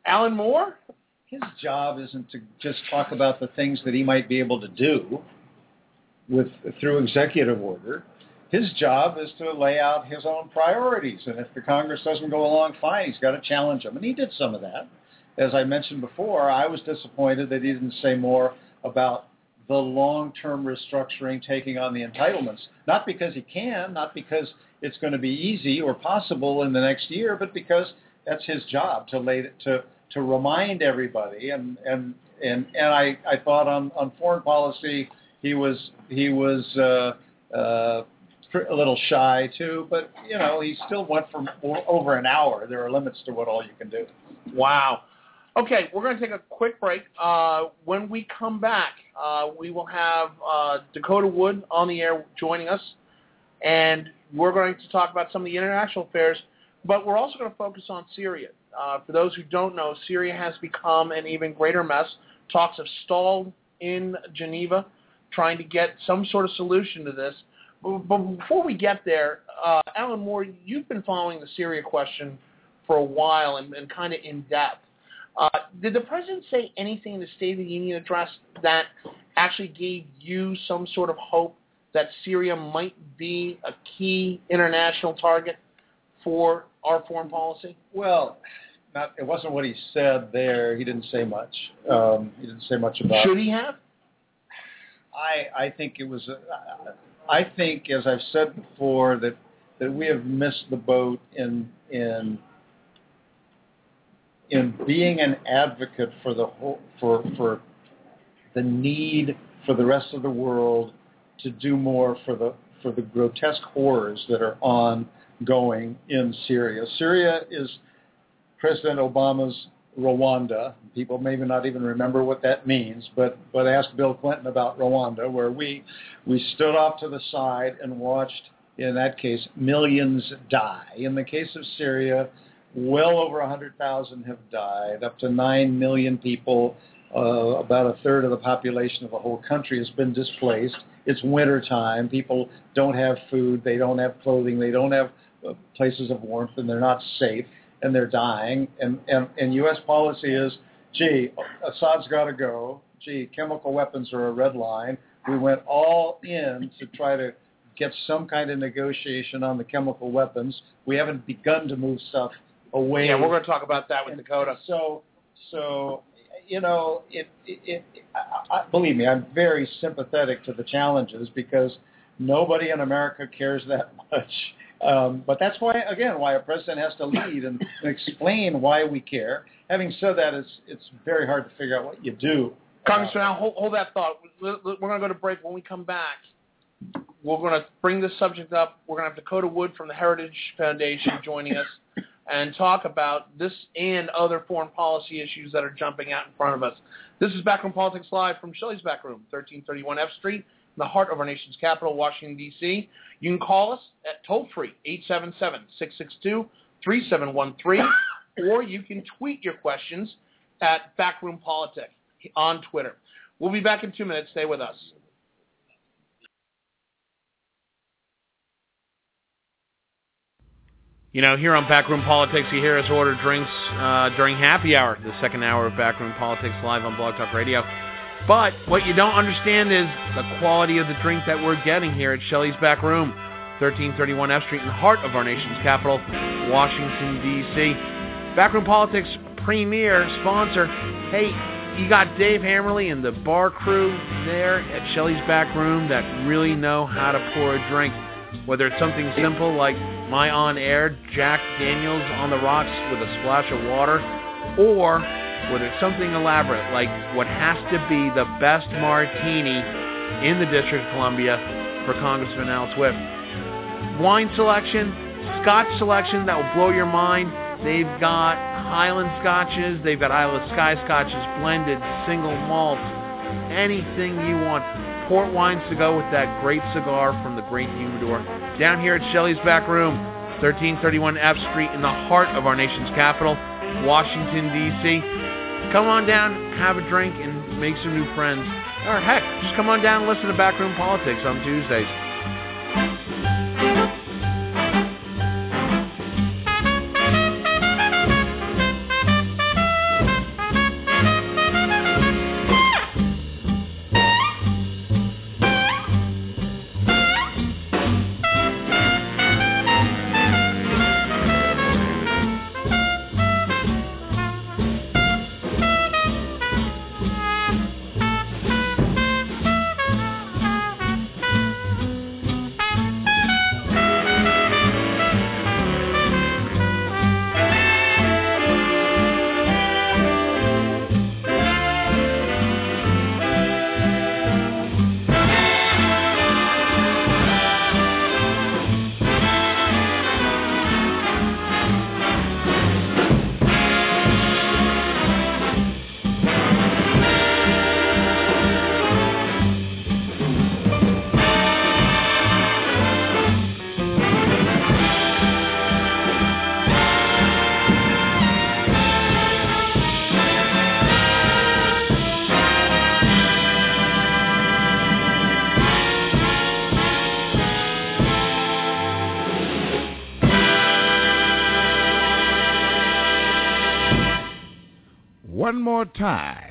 Alan Moore. His job isn't to just talk about the things that he might be able to do with through executive order. His job is to lay out his own priorities, and if the Congress doesn't go along, fine. He's got to challenge them, and he did some of that. As I mentioned before, I was disappointed that he didn't say more about the long-term restructuring, taking on the entitlements. Not because he can, not because it's going to be easy or possible in the next year, but because that's his job to lay to to remind everybody. And and and and I I thought on on foreign policy he was he was uh, uh, a little shy too, but you know he still went for over an hour. There are limits to what all you can do. Wow. Okay, we're going to take a quick break. Uh, when we come back, uh, we will have uh, Dakota Wood on the air joining us, and we're going to talk about some of the international affairs, but we're also going to focus on Syria. Uh, for those who don't know, Syria has become an even greater mess. Talks have stalled in Geneva, trying to get some sort of solution to this. But, but before we get there, uh, Alan Moore, you've been following the Syria question for a while and, and kind of in depth. Uh, did the president say anything in the State of the Union address that actually gave you some sort of hope that Syria might be a key international target for our foreign policy? Well, not it wasn't what he said there. He didn't say much. Um, he didn't say much about. Should he have? I I think it was. A, I think, as I've said before, that that we have missed the boat in in in being an advocate for the whole for for the need for the rest of the world to do more for the for the grotesque horrors that are ongoing in Syria. Syria is President Obama's Rwanda. People maybe not even remember what that means, but but ask Bill Clinton about Rwanda, where we we stood off to the side and watched, in that case, millions die. In the case of Syria, well over 100,000 have died. Up to 9 million people, uh, about a third of the population of the whole country has been displaced. It's winter time. People don't have food. They don't have clothing. They don't have uh, places of warmth, and they're not safe, and they're dying. And, and, and U.S. policy is, gee, Assad's got to go. Gee, chemical weapons are a red line. We went all in to try to get some kind of negotiation on the chemical weapons. We haven't begun to move stuff away. Yeah, we're going to talk about that with And- Dakota. So, so you know, it, it, it I, I, believe me, I'm very sympathetic to the challenges because nobody in America cares that much. Um, but that's why, again, why a president has to lead and, and explain why we care. Having said that, it's it's very hard to figure out what you do. Congressman, now hold, hold that thought. We're going to go to break. When we come back, we're going to bring this subject up. We're going to have Dakota Wood from the Heritage Foundation joining us and talk about this and other foreign policy issues that are jumping out in front of us. This is Backroom Politics Live from Shelley's Backroom, 1331 F Street, the heart of our nation's capital, Washington, D.C. You can call us at toll-free, 877-662-3713, or you can tweet your questions at Backroom Politics on Twitter. We'll be back in two minutes. Stay with us. You know, here on Backroom Politics, you hear us order drinks uh, during happy hour, the second hour of Backroom Politics live on Blog Talk Radio. But what you don't understand is the quality of the drink that we're getting here at Shelley's Back Room, 1331 F Street, in the heart of our nation's capital, Washington, D.C. Backroom Politics premier sponsor. Hey, you got Dave Hammerly and the bar crew there at Shelley's Back Room that really know how to pour a drink. Whether it's something simple like my on-air Jack Daniels on the rocks with a splash of water, or whether it's something elaborate like what has to be the best martini in the District of Columbia for Congressman Al Swift. Wine selection, Scotch selection that will blow your mind. They've got Highland Scotches, they've got Isle of Skye Scotches, blended, single malt, anything you want. Port wines to go with that great cigar from the Great Humidor. Down here at Shelley's Back Room, 1331 F Street in the heart of our nation's capital, Washington, D.C. Come on down, have a drink, and make some new friends. Or heck, just come on down and listen to Backroom Politics on Tuesdays. More time.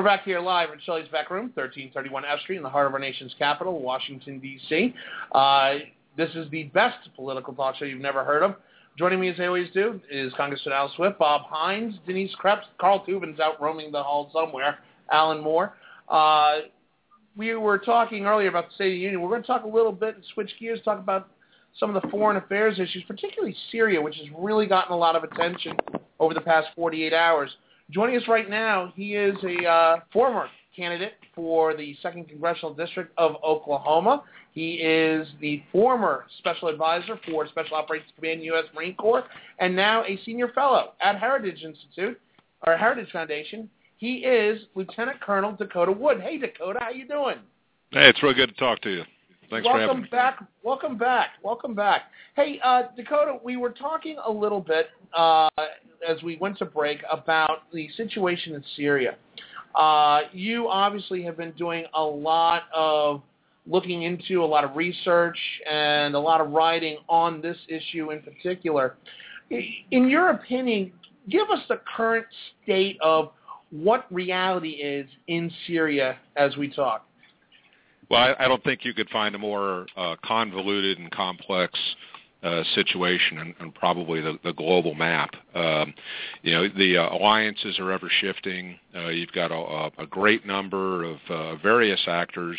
We're back here live at Shelley's Back Room, 1331 F Street, in the heart of our nation's capital, Washington, D.C. Uh, this is the best political talk show you've never heard of. Joining me, as I always do, is Congressman Al Swift, Bob Hines, Denise Krepp, Carl Tubin's out roaming the hall somewhere, Alan Moore. Uh, we were talking earlier about the State of the Union. We're going to talk a little bit and switch gears, talk about some of the foreign affairs issues, particularly Syria, which has really gotten a lot of attention over the past 48 hours. Joining us right now, he is a uh, former candidate for the 2nd Congressional District of Oklahoma. He is the former Special Advisor for Special Operations Command, U.S. Marine Corps, and now a Senior Fellow at Heritage Institute, or Heritage Foundation. He is Lieutenant Colonel Dakota Wood. Hey, Dakota, how you doing? Hey, it's real good to talk to you. Thanks welcome for having me. Welcome back. Welcome back. Welcome back. Hey, uh, Dakota, we were talking a little bit uh, as we went to break about the situation in Syria. Uh, you obviously have been doing a lot of looking into a lot of research and a lot of writing on this issue in particular. In your opinion, give us the current state of what reality is in Syria as we talk. Well, I, I don't think you could find a more uh, convoluted and complex uh, situation and, and probably the, the global map. Um, you know, the uh, alliances are ever shifting. Uh, you've got a, a great number of uh, various actors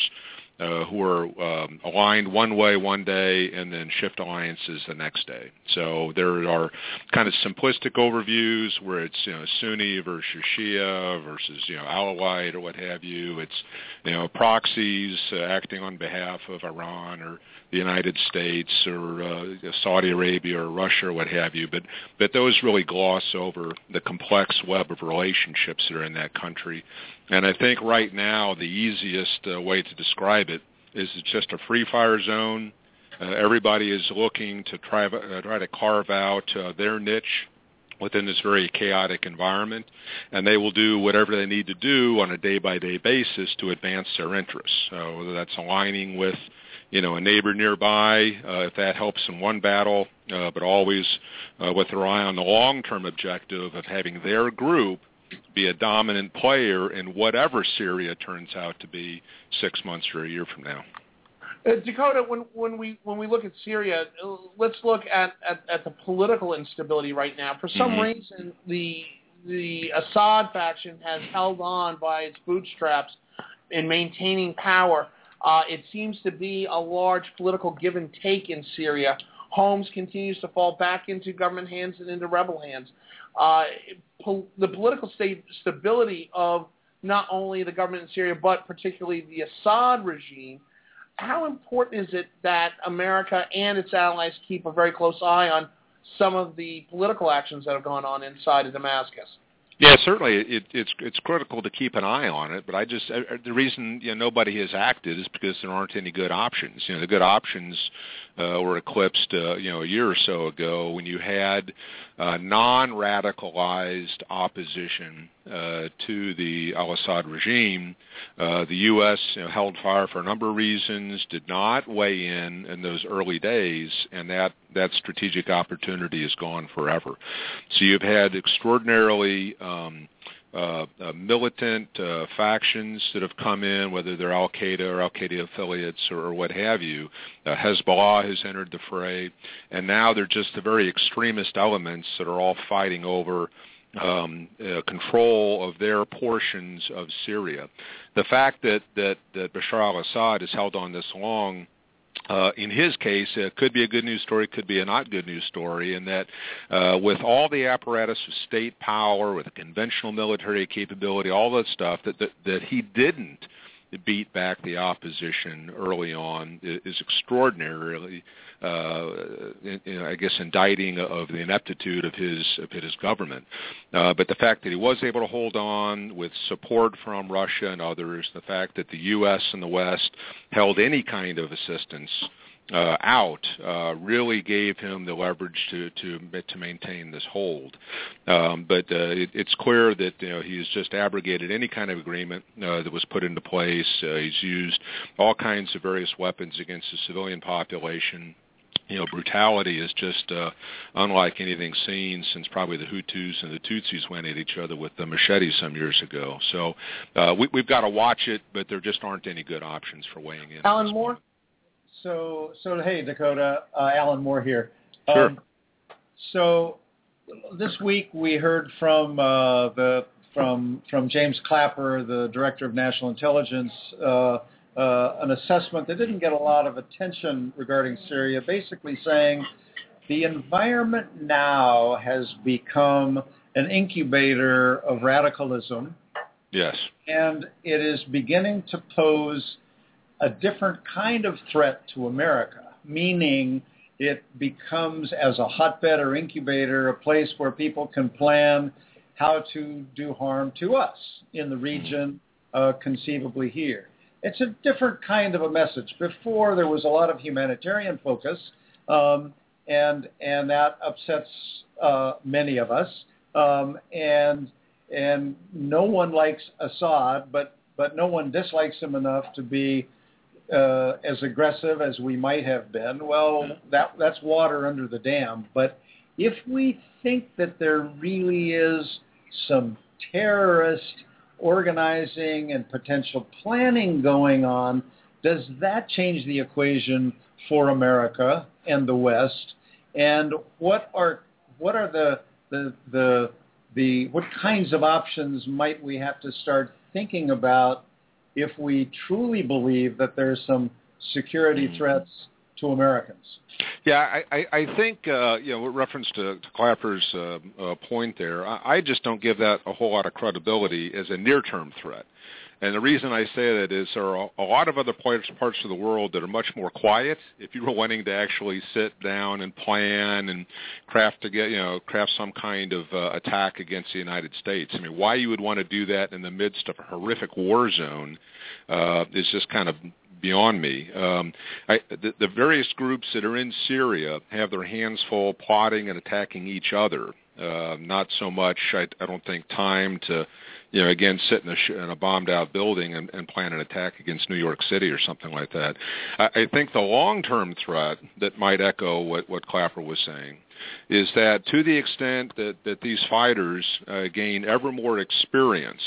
uh, who are um, aligned one way one day and then shift alliances the next day. So there are kind of simplistic overviews where it's you know Sunni versus Shia versus you know Alawite or what have you. It's you know proxies uh, acting on behalf of Iran or the United States or uh, Saudi Arabia or Russia or what have you. But but those really gloss over the complex web of relationships that are in that country. And I think right now the easiest uh, way to describe it is it's just a free fire zone. Uh, everybody is looking to try, uh, try to carve out uh, their niche within this very chaotic environment, and they will do whatever they need to do on a day-by-day basis to advance their interests. So whether that's aligning with you know, a neighbor nearby, uh, if that helps in one battle, uh, but always uh, with their eye on the long-term objective of having their group be a dominant player in whatever Syria turns out to be six months or a year from now. Uh, Dakota, when, when we when we look at Syria, let's look at, at, at the political instability right now. For some Mhm. reason, the the Assad faction has held on by its bootstraps in maintaining power. Uh, it seems to be a large political give and take in Syria. Homs continues to fall back into government hands and into rebel hands. Uh, the political sta- stability of not only the government in Syria, but particularly the Assad regime, how important is it that America and its allies keep a very close eye on some of the political actions that have gone on inside of Damascus? Yeah, certainly it, it's it's critical to keep an eye on it. But I just uh, the reason you know nobody has acted is because there aren't any good options. You know, the good options uh, were eclipsed uh, you know a year or so ago when you had uh, non-radicalized opposition uh, to the al-Assad regime. Uh, the U.S. You know, held fire for a number of reasons, did not weigh in in those early days, and that that strategic opportunity is gone forever. So you've had extraordinarily um, uh, uh, militant uh, factions that have come in, whether they're Al Qaeda or Al Qaeda affiliates or, or what have you. Uh, Hezbollah has entered the fray, and now they're just the very extremist elements that are all fighting over um, uh, control of their portions of Syria. The fact that that, that Bashar al-Assad has held on this long uh, in his case, it could be a good news story, could be a not good news story, in that uh, with all the apparatus of state power, with the conventional military capability, all that stuff, that that, that he didn't beat back the opposition early on is extraordinarily, uh, I guess, indicting of the ineptitude of his of his government. Uh, but the fact that he was able to hold on with support from Russia and others, the fact that the U.S. and the West held any kind of assistance uh, out uh, really gave him the leverage to to to maintain this hold. Um, but uh, it, it's clear that you know he's just abrogated any kind of agreement uh, that was put into place. Uh, he's used all kinds of various weapons against the civilian population you know, brutality is just uh, unlike anything seen since probably the Hutus and the Tutsis went at each other with the machetes some years ago. So uh, we, we've got to watch it, but there just aren't any good options for weighing in. Alan Moore. Point. So, so hey, Dakota, uh, Alan Moore here. Sure. Um, so this week we heard from uh, the from from James Clapper, the director of national intelligence, uh, uh, an assessment that didn't get a lot of attention regarding Syria, basically saying the environment now has become an incubator of radicalism. Yes. And it is beginning to pose a different kind of threat to America, meaning it becomes as a hotbed or incubator a place where people can plan how to do harm to us in the region, uh, conceivably here. It's a different kind of a message. Before there was a lot of humanitarian focus, um, and and that upsets uh, many of us. Um, and and no one likes Assad, but but no one dislikes him enough to be uh, as aggressive as we might have been. Well, that that's water under the dam. But if we think that there really is some terrorist organizing and potential planning going on, does that change the equation for America and the West? And what are what are the the the the what kinds of options might we have to start thinking about if we truly believe that there's some security Mm-hmm. threats to Americans? Yeah, I, I, I think uh, you know, with reference to, to Clapper's uh, uh, point there, I, I just don't give that a whole lot of credibility as a near-term threat. And the reason I say that is there are a lot of other parts parts of the world that are much more quiet. If you were wanting to actually sit down and plan and craft to get you know craft some kind of uh, attack against the United States, I mean, why you would want to do that in the midst of a horrific war zone uh, is just kind of beyond me. Um, I, the, the various groups that are in Syria have their hands full plotting and attacking each other. Uh, not so much, I, I don't think, time to, you know, again, sit in a, sh- in a bombed-out building and, and plan an attack against New York City or something like that. I, I think the long-term threat that might echo what, what Clapper was saying is that to the extent that, that these fighters uh, gain ever more experience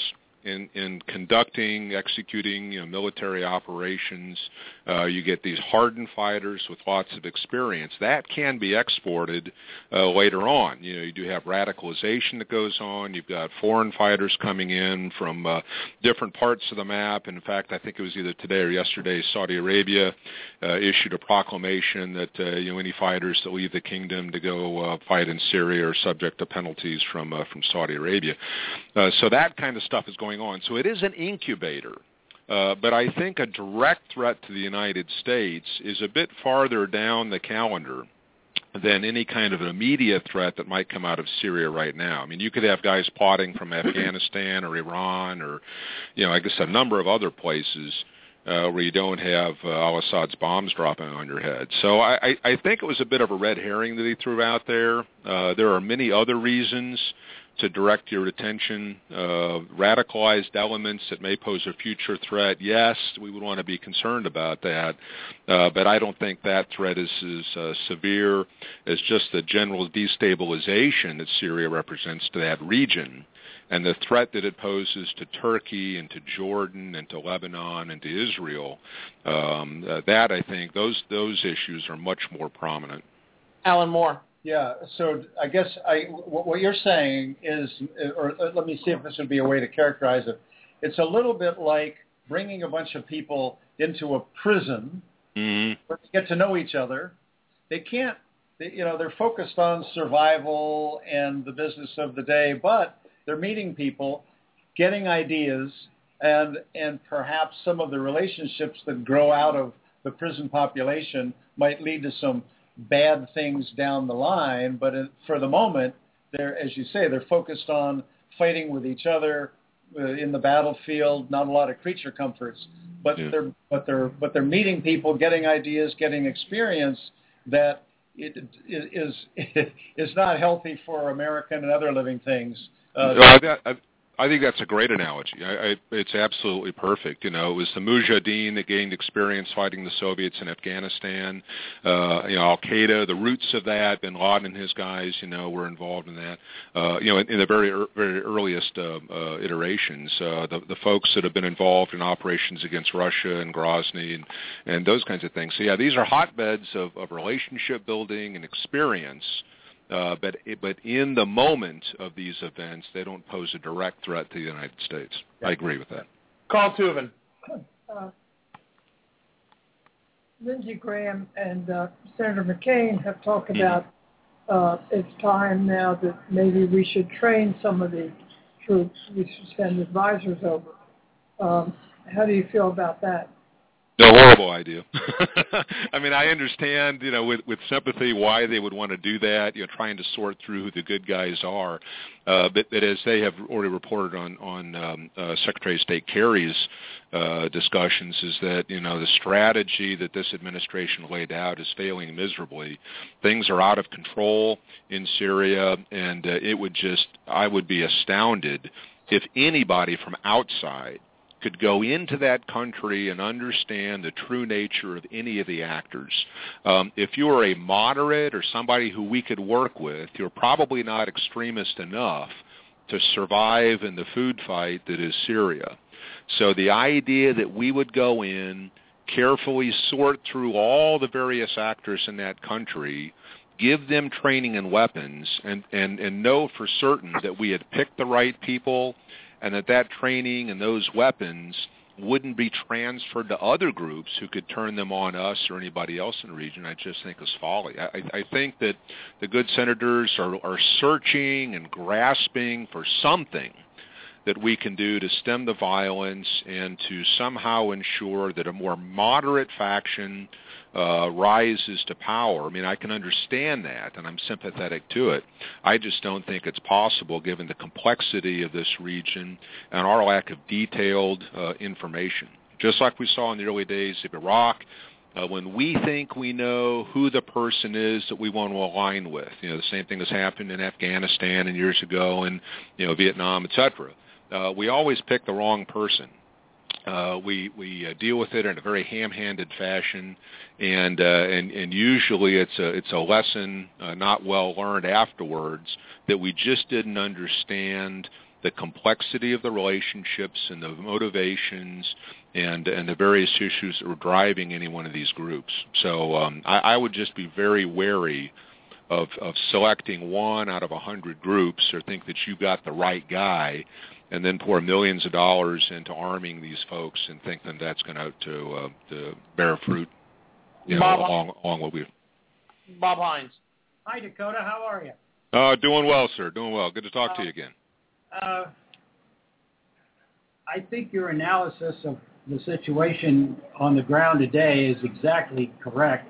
in, in conducting, executing you know, military operations. Uh, you get these hardened fighters with lots of experience. That can be exported uh, later on. You know, you do have radicalization that goes on. You've got foreign fighters coming in from uh, different parts of the map. In fact, I think it was either today or yesterday, Saudi Arabia uh, issued a proclamation that uh, you know any fighters that leave the kingdom to go uh, fight in Syria are subject to penalties from uh, from Saudi Arabia. Uh, so that kind of stuff is going on. So it is an incubator. Uh, but I think a direct threat to the United States is a bit farther down the calendar than any kind of an immediate threat that might come out of Syria right now. I mean, you could have guys plotting from Afghanistan or Iran or, you know, I guess a number of other places uh, where you don't have uh, al-Assad's bombs dropping on your head. So I, I, I think it was a bit of a red herring that he threw out there. Uh, there are many other reasons to direct your attention. Uh, radicalized elements that may pose a future threat, yes, we would want to be concerned about that. Uh, but I don't think that threat is as uh, severe as just the general destabilization that Syria represents to that region and the threat that it poses to Turkey and to Jordan and to Lebanon and to Israel, um, uh, that I think those those issues are much more prominent. Alan Moore. Yeah. So I guess I what what you're saying is, or let me see if this would be a way to characterize it. It's a little bit like bringing a bunch of people into a prison Mm-hmm. where they get to know each other. They can't, they, you know, they're focused on survival and the business of the day, but they're meeting people, getting ideas, and and perhaps some of the relationships that grow out of the prison population might lead to some bad things down the line. But for the moment, they're as you say, they're focused on fighting with each other uh, in the battlefield. Not a lot of creature comforts, but Yeah. they're but they're but they're meeting people, getting ideas, getting experience that it is is not healthy for American and other living things. Uh, Well, I, I, I think that's a great analogy. I, I, it's absolutely perfect. You know, it was the Mujahideen that gained experience fighting the Soviets in Afghanistan. Uh, you know, Al Qaeda, the roots of that, Bin Laden and his guys, you know, were involved in that. Uh, you know, in, in the very ear- very earliest uh, uh, iterations, uh, the the folks that have been involved in operations against Russia and Grozny and and those kinds of things. So yeah, these are hotbeds of, of relationship building and experience. Uh, but but in the moment of these events, they don't pose a direct threat to the United States. I agree with that. Carl Tubin. Uh, Lindsey Graham and uh, Senator McCain have talked Mhm. about uh, it's time now that maybe we should train some of the troops. We should send advisors over. Um, how do you feel about that? No horrible idea. I mean, I understand, you know, with with sympathy why they would want to do that. You know, trying to sort through who the good guys are. Uh, but, but as they have already reported on on um, uh, Secretary of State Kerry's uh, discussions, is that you know the strategy that this administration laid out is failing miserably. Things are out of control in Syria, and uh, it would just I would be astounded if anybody from outside could go into that country and understand the true nature of any of the actors. Um, if you are a moderate or somebody who we could work with, you're probably not extremist enough to survive in the food fight that is Syria. So the idea that we would go in, carefully sort through all the various actors in that country, give them training and weapons, and, and, and know for certain that we had picked the right people and that that training and those weapons wouldn't be transferred to other groups who could turn them on us or anybody else in the region, I just think is folly. I, I think that the good senators are, are searching and grasping for something that we can do to stem the violence and to somehow ensure that a more moderate faction uh, rises to power. I mean, I can understand that, and I'm sympathetic to it. I just don't think it's possible given the complexity of this region and our lack of detailed uh, information. Just like we saw in the early days of Iraq, uh, when we think we know who the person is that we want to align with, you know, the same thing has happened in Afghanistan and years ago, and you know, Vietnam, etc. Uh, we always pick the wrong person. Uh, we we uh, deal with it in a very ham-handed fashion, and uh, and and usually it's a it's a lesson uh, not well learned afterwards that we just didn't understand the complexity of the relationships and the motivations and and the various issues that were driving any one of these groups. So um, I, I would just be very wary of of selecting one out of a hundred groups or think that you got the right guy and then pour millions of dollars into arming these folks and think that that's going to to, uh, to bear fruit you know, Bob- along along what we Bob Hines. Hi, Dakota. How are you? uh doing well sir doing well good to talk to you again Uh, I think your analysis of the situation on the ground today is exactly correct.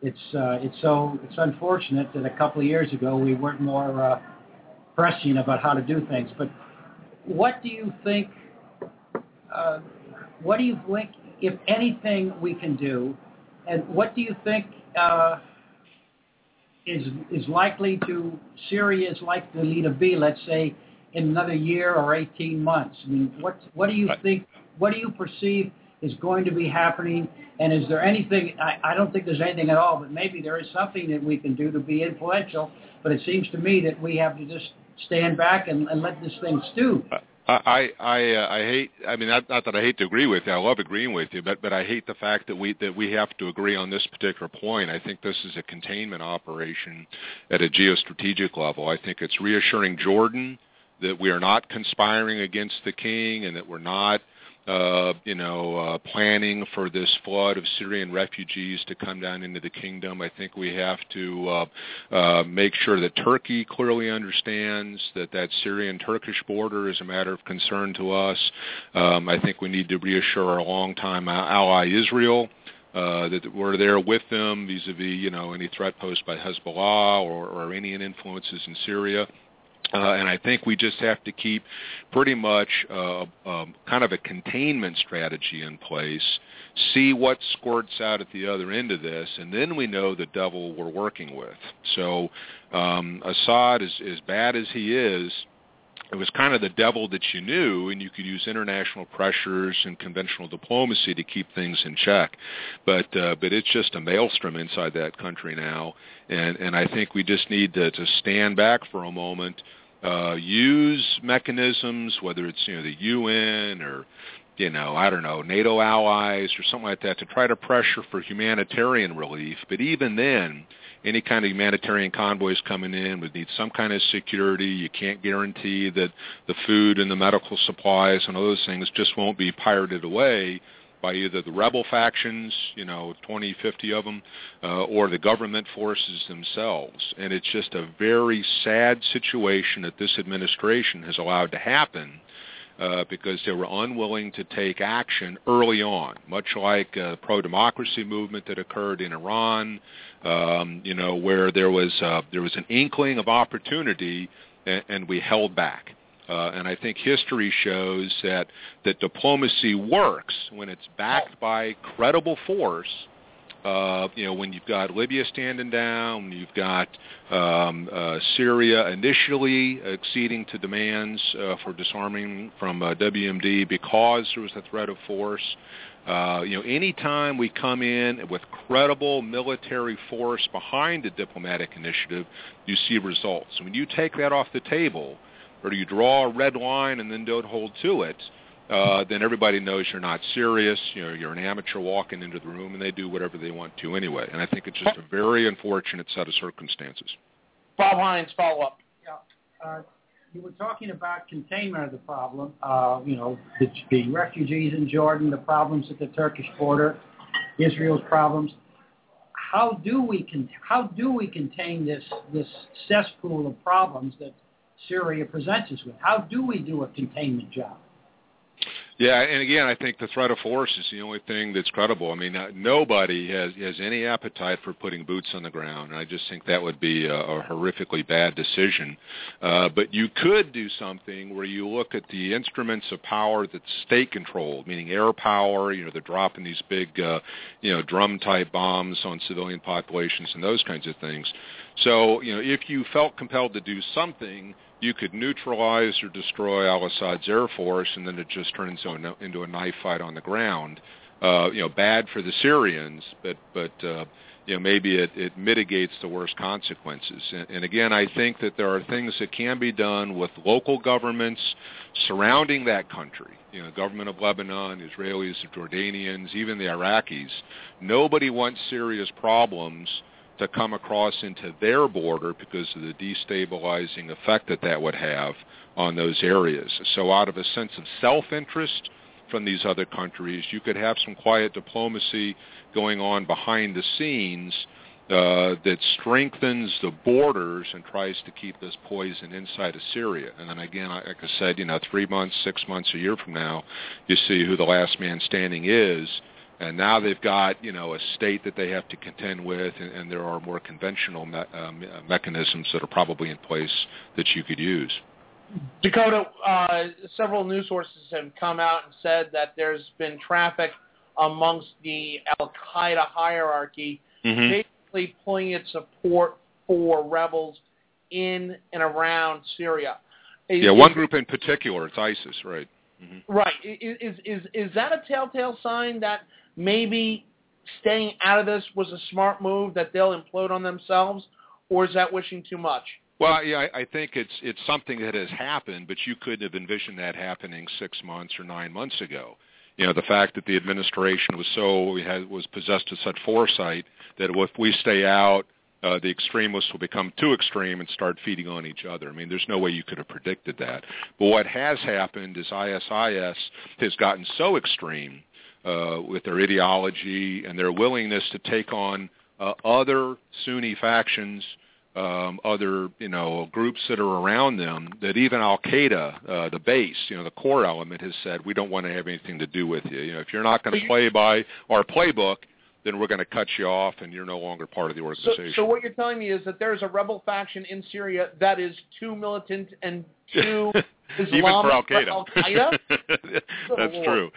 It's uh, it's so it's unfortunate that a couple of years ago we weren't more uh, prescient about how to do things. But what do you think? Uh, what do you think, if anything, we can do, and what do you think uh, is is likely to Syria is likely to be? Let's say in another year or 18 months. I mean, what what do you think? What do you perceive is going to be happening? And is there anything? I, I don't think there's anything at all, but maybe there is something that we can do to be influential. But it seems to me that we have to just stand back and, and let this thing stew. I I uh, I hate. I mean, not, not that I hate to agree with you. I love agreeing with you, but but I hate the fact that we that we have to agree on this particular point. I think this is a containment operation at a geostrategic level. I think it's reassuring Jordan that we are not conspiring against the king and that we're not uh, you know, uh, planning for this flood of Syrian refugees to come down into the kingdom. I think we have to uh, uh, make sure that Turkey clearly understands that that Syrian-Turkish border is a matter of concern to us. Um, I think we need to reassure our longtime ally Israel uh, that we're there with them vis-a-vis, you know, any threat posed by Hezbollah or, or Iranian influences in Syria. Uh, and I think we just have to keep pretty much uh, um, kind of a containment strategy in place, see what squirts out at the other end of this, and then we know the devil we're working with. So um, Assad, as, as bad as he is, it was kind of the devil that you knew, and you could use international pressures and conventional diplomacy to keep things in check. But uh, but it's just a maelstrom inside that country now, and and I think we just need to, to stand back for a moment uh, use mechanisms, whether it's you know the UN or you know I don't know NATO allies or something like that, to try to pressure for humanitarian relief. But even then, any kind of humanitarian convoys coming in would need some kind of security. You can't guarantee that the food and the medical supplies and all those things just won't be pirated away by either the rebel factions, you know, 20, 50 of them, uh, or the government forces themselves. And it's just a very sad situation that this administration has allowed to happen uh, because they were unwilling to take action early on, much like a pro-democracy movement that occurred in Iran, um, you know, where there was uh, there was an inkling of opportunity, and, and we held back. Uh, and I think history shows that that diplomacy works when it's backed by credible force. Uh, you know, when you've got Libya standing down, you've got um, uh, Syria initially acceding to demands uh, for disarming from uh, WMD because there was a threat of force. Uh, you know, anytime we come in with credible military force behind a diplomatic initiative, you see results. when you take that off the table, or you draw a red line and then don't hold to it, uh, then everybody knows you're not serious. You know, you're an amateur walking into the room, and they do whatever they want to anyway. And I think it's just a very unfortunate set of circumstances. Bob Hines, follow up. Yeah. Uh, you were talking about containment of the problem. Uh, you know, the, the refugees in Jordan, the problems at the Turkish border, Israel's problems. How do we con- how do we contain this this cesspool of problems that Syria presents us with? How do we do a containment job? Yeah, and again, I think the threat of force is the only thing that's credible. I mean, nobody has has any appetite for putting boots on the ground, and I just think that would be a, a horrifically bad decision. Uh, but you could do something where you look at the instruments of power that's state controlled, meaning air power. You know, they're dropping these big, uh, you know, drum type bombs on civilian populations and those kinds of things. So, you know, if you felt compelled to do something you could neutralize or destroy al-Assad's air force, and then it just turns into a, knife fight on the ground. Uh, you know, bad for the Syrians, but but uh, you know maybe it, it mitigates the worst consequences. And, and again, I think that there are things that can be done with local governments surrounding that country. You know, government of Lebanon, Israelis, Jordanians, even the Iraqis. Nobody wants Syria's problems to come across into their border because of the destabilizing effect that that would have on those areas. So out of a sense of self-interest from these other countries, you could have some quiet diplomacy going on behind the scenes uh, that strengthens the borders and tries to keep this poison inside of Syria. And then again, like I said, you know, three months, six months, a year from now, you see who the last man standing is and now they've got you know a state that they have to contend with, and, and there are more conventional me- uh, mechanisms that are probably in place that you could use. Dakota, uh, several news sources have come out and said that there's been traffic amongst the Al Qaeda hierarchy, mm-hmm. basically pulling its support for rebels in and around Syria. Yeah, one group in particular, it's ISIS, right? Mm-hmm. Right. Is is is that a telltale sign that maybe staying out of this was a smart move that they'll implode on themselves, or is that wishing too much? Well, yeah, I, think it's it's something that has happened, but you couldn't have envisioned that happening six months or nine months ago. You know, the fact that the administration was so had, was possessed of such foresight that if we stay out, uh, the extremists will become too extreme and start feeding on each other. I mean, there's no way you could have predicted that. But what has happened is ISIS has gotten so extreme uh, with their ideology and their willingness to take on uh, other Sunni factions um, other you know groups that are around them that even Al Qaeda, uh, the base, you know, the core element has said we don't want to have anything to do with you. You know, if you're not going to play by our playbook, then we're going to cut you off and you're no longer part of the organization. So, so what you're telling me is that there's a rebel faction in Syria that is too militant and too Islamic even for Al Qaeda. Al Qaeda? That's true.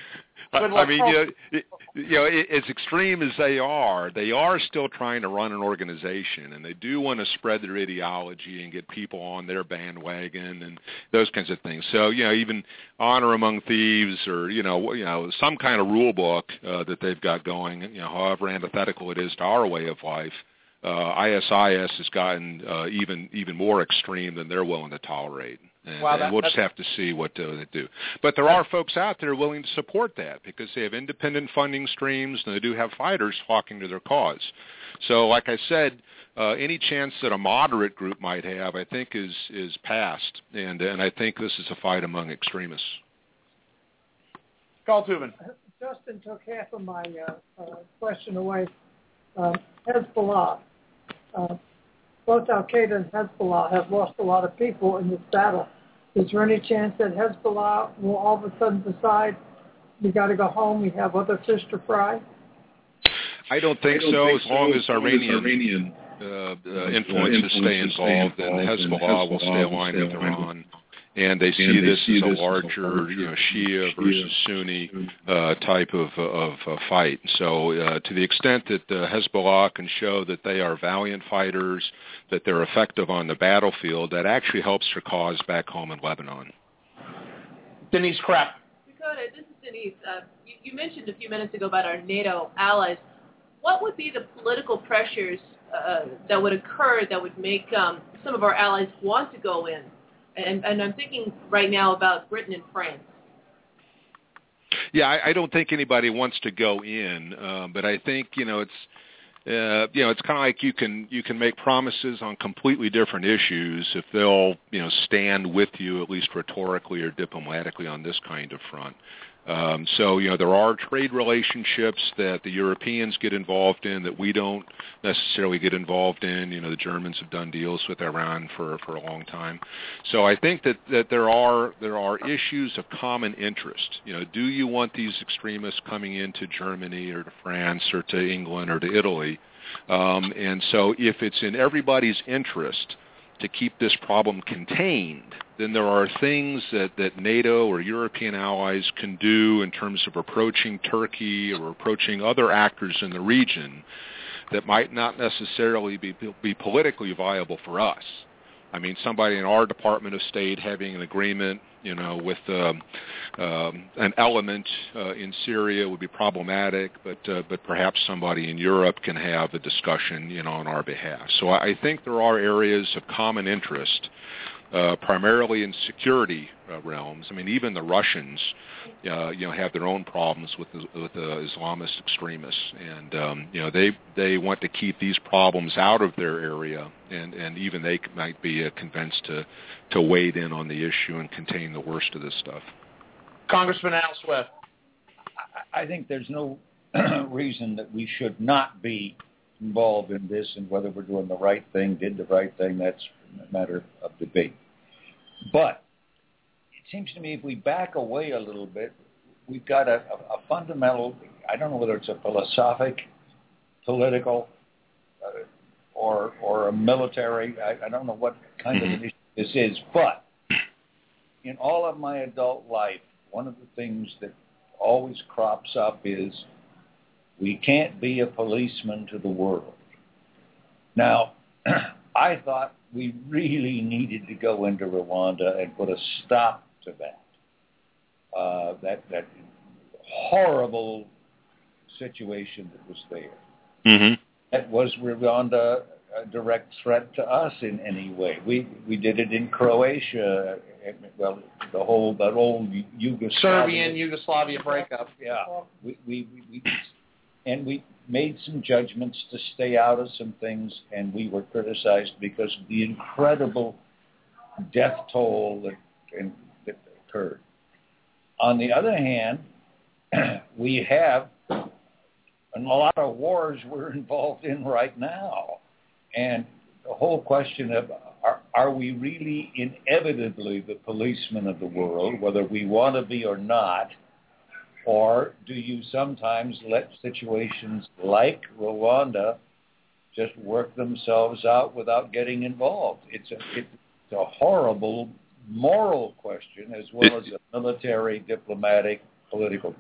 I mean, you know, you know, as extreme as they are, they are still trying to run an organization, and they do want to spread their ideology and get people on their bandwagon and those kinds of things. So, you know, even honor among thieves, or you know, you know, some kind of rule book uh, that they've got going. You know, however antithetical it is to our way of life. Uh, ISIS has gotten uh, even even more extreme than they're willing to tolerate. And, wow, that, and we'll just have to see what uh, they do. But there are folks out there willing to support that because they have independent funding streams and they do have fighters flocking to their cause. So, like I said, uh, any chance that a moderate group might have, I think, is is past, and and I think this is a fight among extremists. Carl Tubin. Justin took half of my uh, uh, question away. Um, Hezbollah. Uh, both Al Qaeda and Hezbollah have lost a lot of people in this battle. Is there any chance that Hezbollah will all of a sudden decide we got to go home, we have other fish to fry? I don't think I don't so. Think as long as Iranian, Iranian uh, uh, influences stay involved, then Hezbollah will stay aligned with Iran and they see and they this see as a this as a larger, larger you know, Shia Shia versus Sunni uh, type of of uh, fight. So, uh, to the extent that uh, Hezbollah can show that they are valiant fighters, that they're effective on the battlefield, that actually helps their cause back home in Lebanon. Denise Krepp. Dakota, this is Denise. Uh, you, you mentioned a few minutes ago about our NATO allies. What would be the political pressures uh, that would occur that would make um, some of our allies want to go in? And, and I'm thinking right now about Britain and France. Yeah, I, I don't think anybody wants to go in, uh, but I think you know it's uh, you know it's kind of like you can you can make promises on completely different issues if they'll you know stand with you at least rhetorically or diplomatically on this kind of front. Um, so you know there are trade relationships that the Europeans get involved in that we don't necessarily get involved in. You know the Germans have done deals with Iran for for a long time. So I think that that there are there are issues of common interest. You know, do you want these extremists coming into Germany or to France or to England or to Italy? Um, and so if it's in everybody's interest to keep this problem contained, then there are things that, that NATO or European allies can do in terms of approaching Turkey or approaching other actors in the region that might not necessarily be, be politically viable for us. I mean, somebody in our Department of State having an agreement, you know, with um, um, an element uh, in Syria would be problematic, but uh, but perhaps somebody in Europe can have a discussion, you know, on our behalf. So I think there are areas of common interest uh, primarily in security uh, realms. I mean, even the Russians, uh, you know, have their own problems with the, with the Islamist extremists, and um, you know, they they want to keep these problems out of their area, and and even they might be uh, convinced to to wade in on the issue and contain the worst of this stuff. Congressman Al Swift. I think there's no reason that we should not be involved in this and whether we're doing the right thing, did the right thing, that's a matter of debate. But it seems to me if we back away a little bit, we've got a, a, a fundamental, I don't know whether it's a philosophic, political, uh, or, or a military, I, I don't know what kind of an issue this is, but in all of my adult life, one of the things that always crops up is we can't be a policeman to the world. Now, I thought we really needed to go into Rwanda and put a stop to that. Uh, that that horrible situation that was there. Mm-hmm. That was Rwanda a direct threat to us in any way? We we did it in Croatia. Well, the whole that old Yugoslavia. Serbian Yugoslavia breakup. Yeah, we we we, we and we made some judgments to stay out of some things, and we were criticized because of the incredible death toll that, that occurred. On the other hand, we have a lot of wars we're involved in right now. And the whole question of are, are we really inevitably the policemen of the world, whether we want to be or not, or do you sometimes let situations like Rwanda just work themselves out without getting involved? It's a, it's a horrible moral question as well as a military, diplomatic, political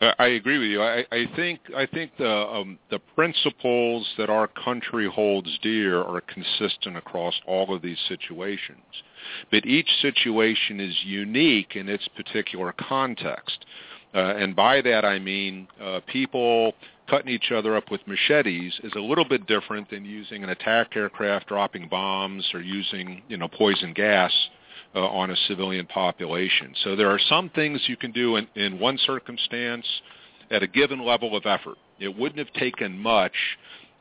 I agree with you. I, I think I think the um, the principles that our country holds dear are consistent across all of these situations, but each situation is unique in its particular context. Uh, and by that I mean uh, people cutting each other up with machetes is a little bit different than using an attack aircraft dropping bombs or using you know poison gas uh, on a civilian population. So there are some things you can do in, in one circumstance at a given level of effort. It wouldn't have taken much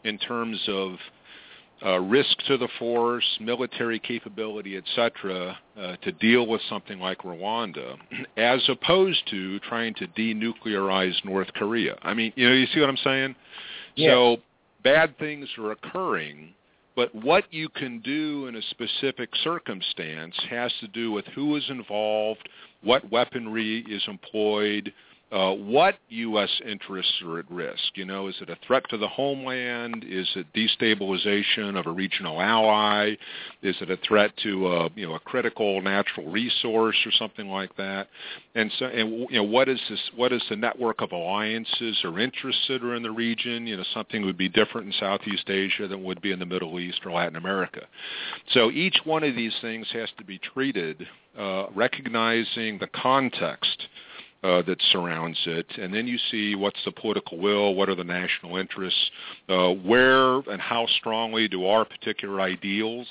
in terms of uh, risk to the force, military capability, etc., uh, to deal with something like Rwanda, as opposed to trying to denuclearize North Korea. I mean, you know, you see what I'm saying? So bad things are occurring but what you can do in a specific circumstance has to do with who is involved, what weaponry is employed, uh, what U.S. interests are at risk. You know, is it a threat to the homeland? Is it destabilization of a regional ally? Is it a threat to a, uh, you know a critical natural resource or something like that? And so, and you know, what is this? What is the network of alliances or interests that are in the region? You know, something would be different in Southeast Asia than would be in the Middle East or Latin America. So each one of these things has to be treated uh, recognizing the context uh, that surrounds it, and then you see what's the political will, what are the national interests, uh, where and how strongly do our particular ideals,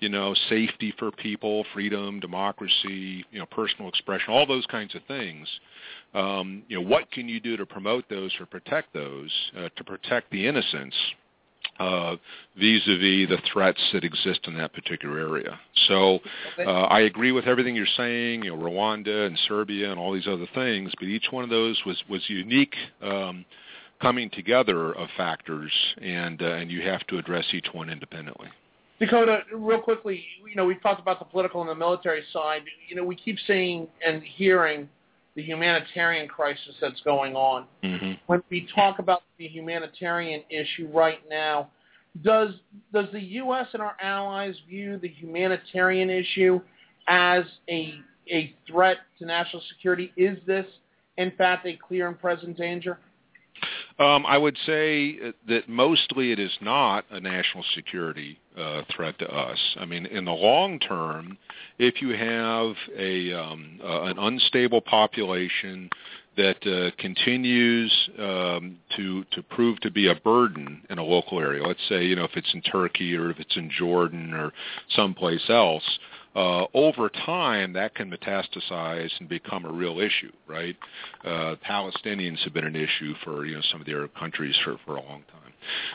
you know, safety for people, freedom, democracy, you know, personal expression, all those kinds of things. Um, you know, what can you do to promote those or protect those, uh, to protect the innocents uh, vis-a-vis the threats that exist in that particular area. So uh, I agree with everything you're saying, you know, Rwanda and Serbia and all these other things, but each one of those was, was unique um, coming together of factors, and, uh, and you have to address each one independently. Dakota, real quickly, you know, we've talked about the political and the military side. You know, we keep seeing and hearing the humanitarian crisis that's going on. Mm-hmm. When we talk about the humanitarian issue right now, does does the U.S. and our allies view the humanitarian issue as a a threat to national security? Is this, in fact, a clear and present danger? Um, I would say that mostly it is not a national security uh, threat to us. I mean, in the long term, if you have a um, uh, an unstable population that uh, continues um, to to prove to be a burden in a local area, let's say you know if it's in Turkey or if it's in Jordan or someplace else, uh, over time that can metastasize and become a real issue, right? Uh, Palestinians have been an issue for you know some of the Arab countries for, for a long time.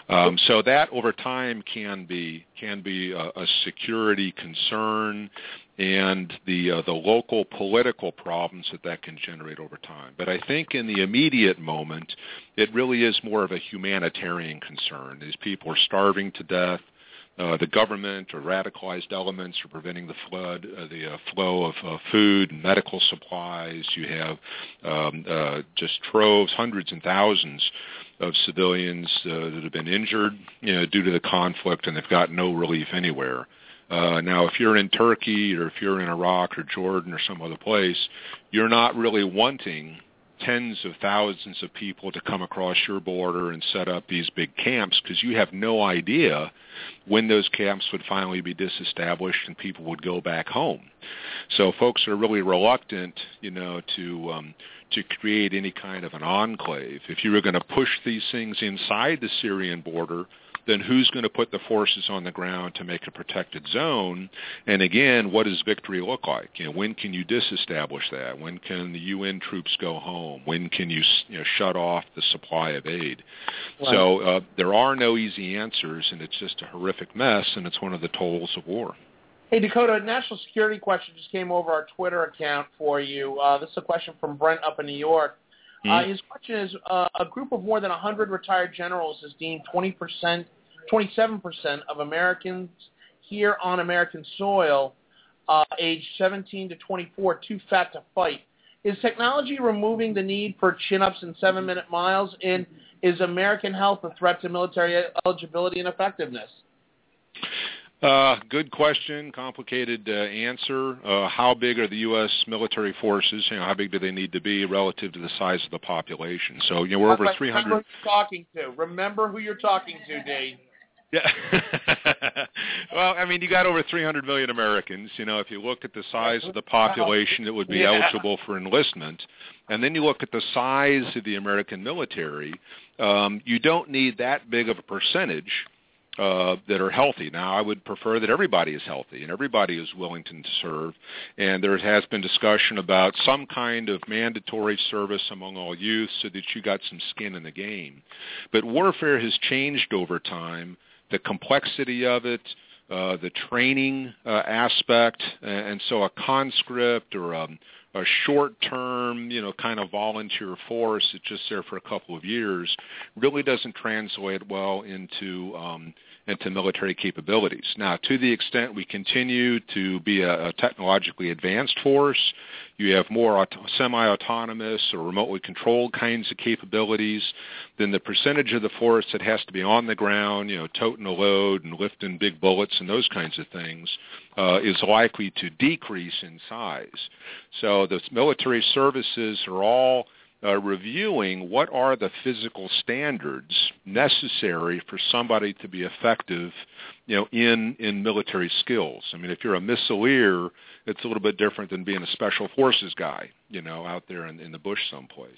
Um, so that over time can be can be a, a security concern and the uh, the local political problems that that can generate over time. But I think in the immediate moment, it really is more of a humanitarian concern. These people are starving to death uh, the government or radicalized elements are preventing the flood, uh, the uh, flow of food and medical supplies. You have um, uh, just troves, hundreds and thousands of civilians uh, that have been injured you know, due to the conflict, and they've got no relief anywhere. Uh, now, if you're in Turkey or if you're in Iraq or Jordan or some other place, you're not really wanting tens of thousands of people to come across your border and set up these big camps because you have no idea when those camps would finally be disestablished and people would go back home. So folks are really reluctant, you know, to um, to create any kind of an enclave. If you were going to push these things inside the Syrian border, then who's going to put the forces on the ground to make a protected zone? And again, what does victory look like? You know, when can you disestablish that? When can the UN troops go home? When can you, you know, shut off the supply of aid? Right. So uh, there are no easy answers, and it's just a horrific mess, and it's one of the tolls of war. Hey, Dakota, a national security question just came over our Twitter account for you. Uh, this is a question from Brent up in New York. Mm-hmm. Uh, his question is, uh, a group of more than 100 retired generals has deemed 20%, 27% of Americans here on American soil, uh, aged 17 to 24, too fat to fight. Is technology removing the need for chin-ups and seven-minute miles? And is American health a threat to military eligibility and effectiveness? Uh, good question. Complicated uh, answer. Uh, how big are the U.S. military forces? You know, how big do they need to be relative to the size of the population? So, you know, we're over 300. Remember who you're talking to. Remember who you're talking to, Dave. Yeah. well, I mean, you got over 300 million Americans. You know, if you look at the size of the population that would be yeah. eligible for enlistment, and then you look at the size of the American military, um, you don't need that big of a percentage uh, that are healthy. Now, I would prefer that everybody is healthy and everybody is willing to serve. And there has been discussion about some kind of mandatory service among all youth so that you got some skin in the game. But warfare has changed over time. The complexity of it, uh, the training uh, aspect, and so a conscript or a, a short-term, you know, kind of volunteer force that's just there for a couple of years really doesn't translate well into um, into military capabilities. Now, to the extent we continue to be a, a technologically advanced force, you have more auto- semi-autonomous or remotely controlled kinds of capabilities, then the percentage of the force that has to be on the ground, you know, toting a load and lifting big bullets and those kinds of things, uh, is likely to decrease in size. So the military services are all uh, reviewing what are the physical standards necessary for somebody to be effective, you know, in in military skills. I mean, if you're a missileer, it's a little bit different than being a special forces guy, you know, out there in, in the bush someplace.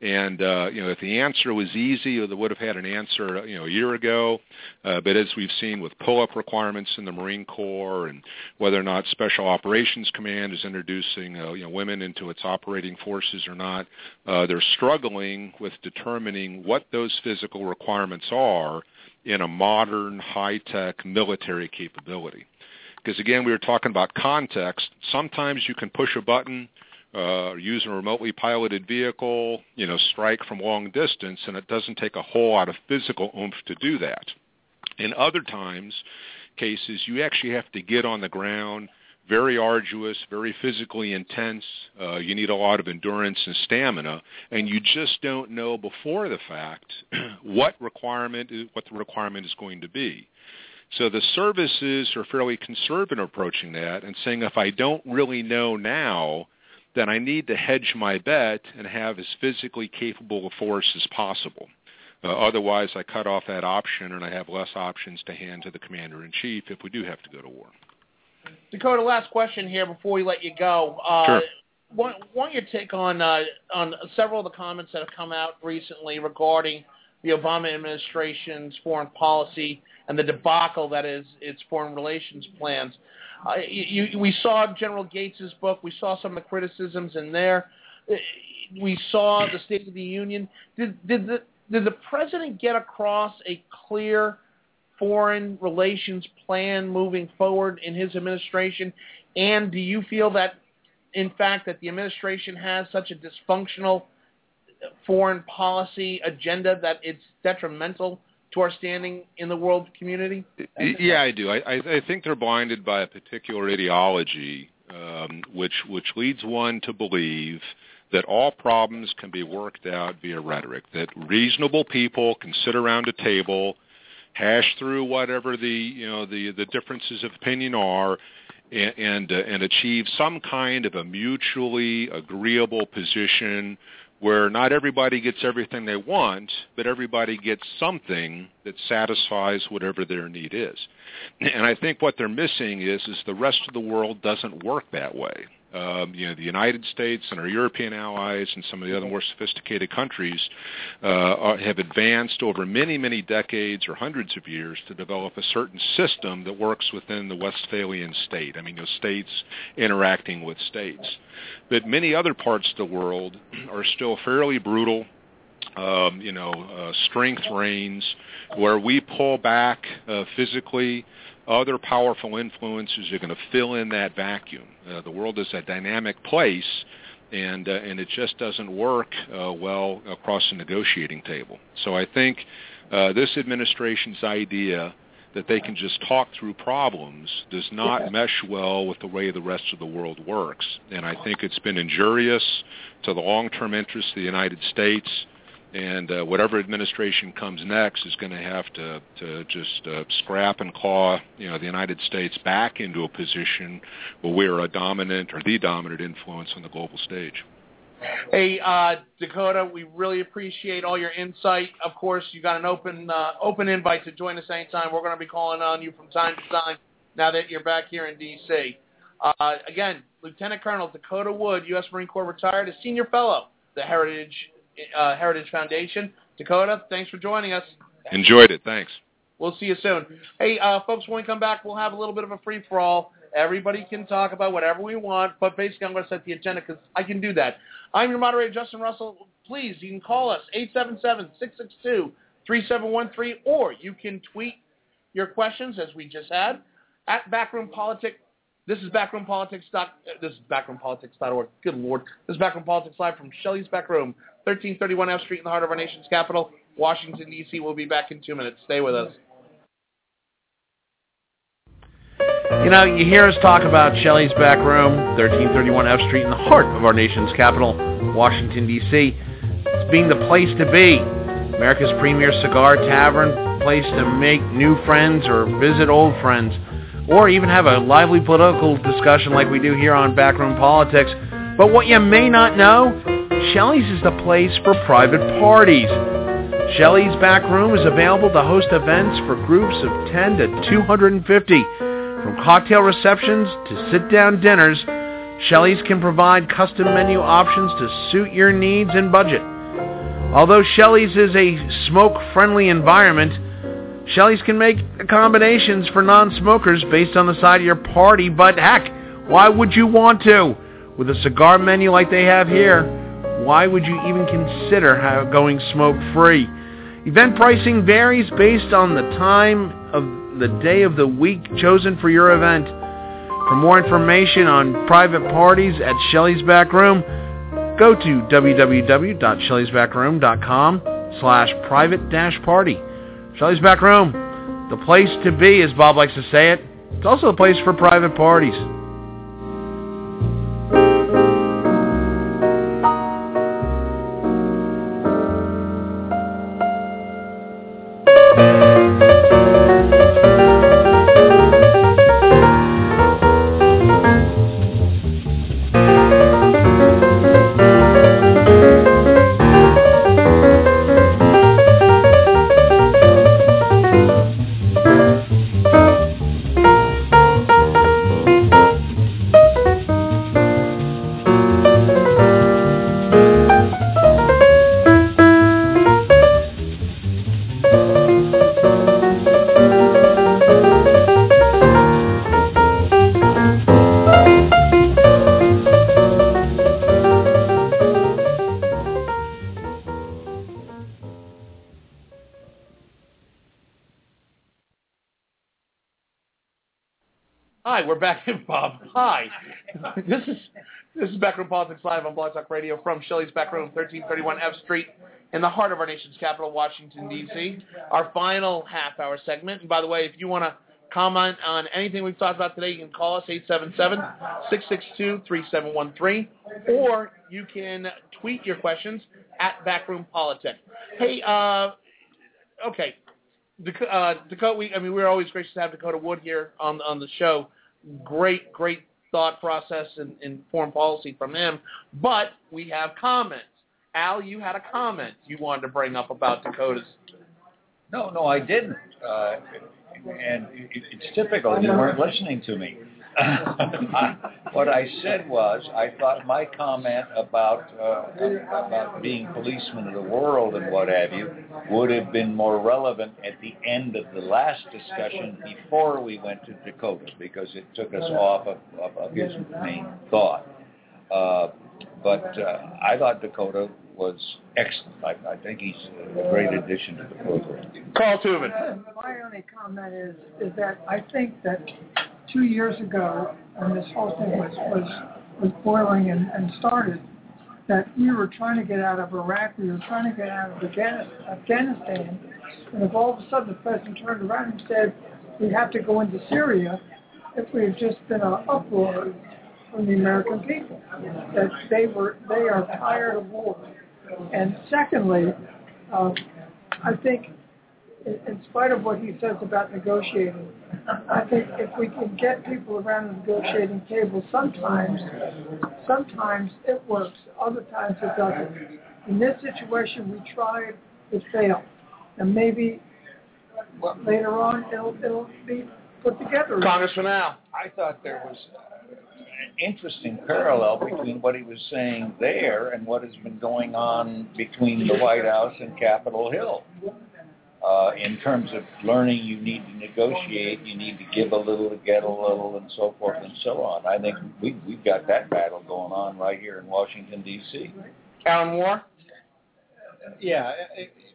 And uh, you know, if the answer was easy, they would have had an answer, you know, a year ago. Uh, but as we've seen with pull-up requirements in the Marine Corps, and whether or not Special Operations Command is introducing, uh, you know, women into its operating forces or not, uh, they're struggling with determining what those physical requirements are in a modern, high-tech military capability. Because again, we were talking about context. Sometimes you can push a button uh, use a remotely piloted vehicle, you know, strike from long distance, and it doesn't take a whole lot of physical oomph to do that. In other times, cases, you actually have to get on the ground, very arduous, very physically intense. Uh, you need a lot of endurance and stamina, and you just don't know before the fact what requirement, what the requirement is going to be. So the services are fairly conservative approaching that and saying if I don't really know now, then I need to hedge my bet and have as physically capable a force as possible. Uh, otherwise, I cut off that option and I have less options to hand to the commander-in-chief if we do have to go to war. Dakota, last question here before we let you go. Uh, sure. Want, want your take on uh, on several of the comments that have come out recently regarding the Obama administration's foreign policy and the debacle that is its foreign relations plans. Uh, you, we saw General Gates's book. We saw some of the criticisms in there. Uh, we saw the State of the Union. Did, did the did the president get across a clear foreign relations plan moving forward in his administration? And do you feel that, in fact, that the administration has such a dysfunctional foreign policy agenda that it's detrimental to our standing in the world community? Yeah, I do. I, I think they're blinded by a particular ideology, um, which which leads one to believe that all problems can be worked out via rhetoric. That reasonable people can sit around a table, hash through whatever the you know the the differences of opinion are, and and, uh, and achieve some kind of a mutually agreeable position where not everybody gets everything they want, but everybody gets something that satisfies whatever their need is. And I think what they're missing is is the rest of the world doesn't work that way. Um, you know, the United States and our European allies and some of the other more sophisticated countries uh, have advanced over many, many decades or hundreds of years to develop a certain system that works within the Westphalian state. I mean, those states interacting with states. But many other parts of the world are still fairly brutal um, you know, uh, strength reigns, where we pull back uh, physically. Other powerful influences are going to fill in that vacuum. Uh, the world is a dynamic place, and uh, and it just doesn't work uh, well across the negotiating table. So I think uh, this administration's idea that they can just talk through problems does not mesh well with the way the rest of the world works. And I think it's been injurious to the long-term interests of the United States and uh, whatever administration comes next is going to have to to just uh, scrap and claw you know the United States back into a position where we're a dominant or the dominant influence on the global stage. Hey, uh, Dakota, we really appreciate all your insight. Of course, you got an open uh, open invite to join us anytime. We're going to be calling on you from time to time now that you're back here in D.C. Uh, again, Lieutenant Colonel Dakota Wood, U.S. Marine Corps retired, a senior fellow, the Heritage uh, Heritage Foundation. Dakota, thanks for joining us. Enjoyed it. Thanks. We'll see you soon. Hey, uh, folks, when we come back, we'll have a little bit of a free-for-all. Everybody can talk about whatever we want, but basically I'm going to set the agenda because I can do that. I'm your moderator, Justin Russell. Please, you can call us, 877-662-3713, or you can tweet your questions, as we just had, at Backroom Politics. This is Backroom Politics. Uh, this is BackroomPolitics.org. Good Lord. This is Backroom Politics live from Shelley's Backroom. 1331 F Street in the heart of our nation's capital, Washington, D.C. We'll be back in two minutes. Stay with us. You know, you hear us talk about Shelley's Back Room, 1331 F Street in the heart of our nation's capital, Washington, D.C. It's being the place to be. America's premier cigar tavern, place to make new friends or visit old friends, or even have a lively political discussion like we do here on Backroom Politics. But what you may not know Shelley's is the place for private parties. Shelley's Back Room is available to host events for groups of 10 to 250. From cocktail receptions to sit-down dinners, Shelley's can provide custom menu options to suit your needs and budget. Although Shelley's is a smoke-friendly environment, Shelley's can make accommodations for non-smokers based on the side of your party, but heck, why would you want to? With a cigar menu like they have here, why would you even consider going smoke-free? Event pricing varies based on the time of the day of the week chosen for your event. For more information on private parties at Shelley's Back Room, go to www.shelleysbackroom.com slash private Shelley's Back Room, the place to be, as Bob likes to say it. It's also a place for private parties. Politics Live on Blog Talk Radio from Shelley's Back Room, 1331 F Street, in the heart of our nation's capital, Washington, D.C. Our final half-hour segment. And by the way, if you want to comment on anything we've talked about today, you can call us 877-662-3713, or you can tweet your questions at Backroom Politics. Hey, uh, okay, uh, Dakota, we, I mean, we're always gracious to have Dakota Wood here on on the show great, great thought process and, and foreign policy from him. But we have comments. Al, you had a comment you wanted to bring up about Dakota's. No, no, I didn't. Uh, and it, it's typical. You weren't listening to me. I, what I said was, I thought my comment about uh, about being policemen of the world and what have you would have been more relevant at the end of the last discussion before we went to Dakota because it took us off of, of, of his main thought. Uh, but uh, I thought Dakota was excellent. I, I think he's a great addition to the program. Carl Tubin. My only comment is is that I think that two years ago, when this whole thing was was, was boiling and, and started, that we were trying to get out of Iraq, we were trying to get out of Afghanistan, and if all of a sudden the president turned around and said we have to go into Syria, if we had just been an uproar from the American people, that they were they are tired of war. And secondly, uh, I think in spite of what he says about negotiating, I think if we can get people around the negotiating table, sometimes, sometimes it works. Other times it doesn't. In this situation, we tried, it failed, and maybe later on it'll it'll be put together. Congressman Al. I thought there was an interesting parallel between what he was saying there and what has been going on between the White House and Capitol Hill. Uh, in terms of learning, you need to negotiate, you need to give a little to get a little, and so forth and so on. I think we, we've got that battle going on right here in Washington, D.C. Alan Moore? Yeah,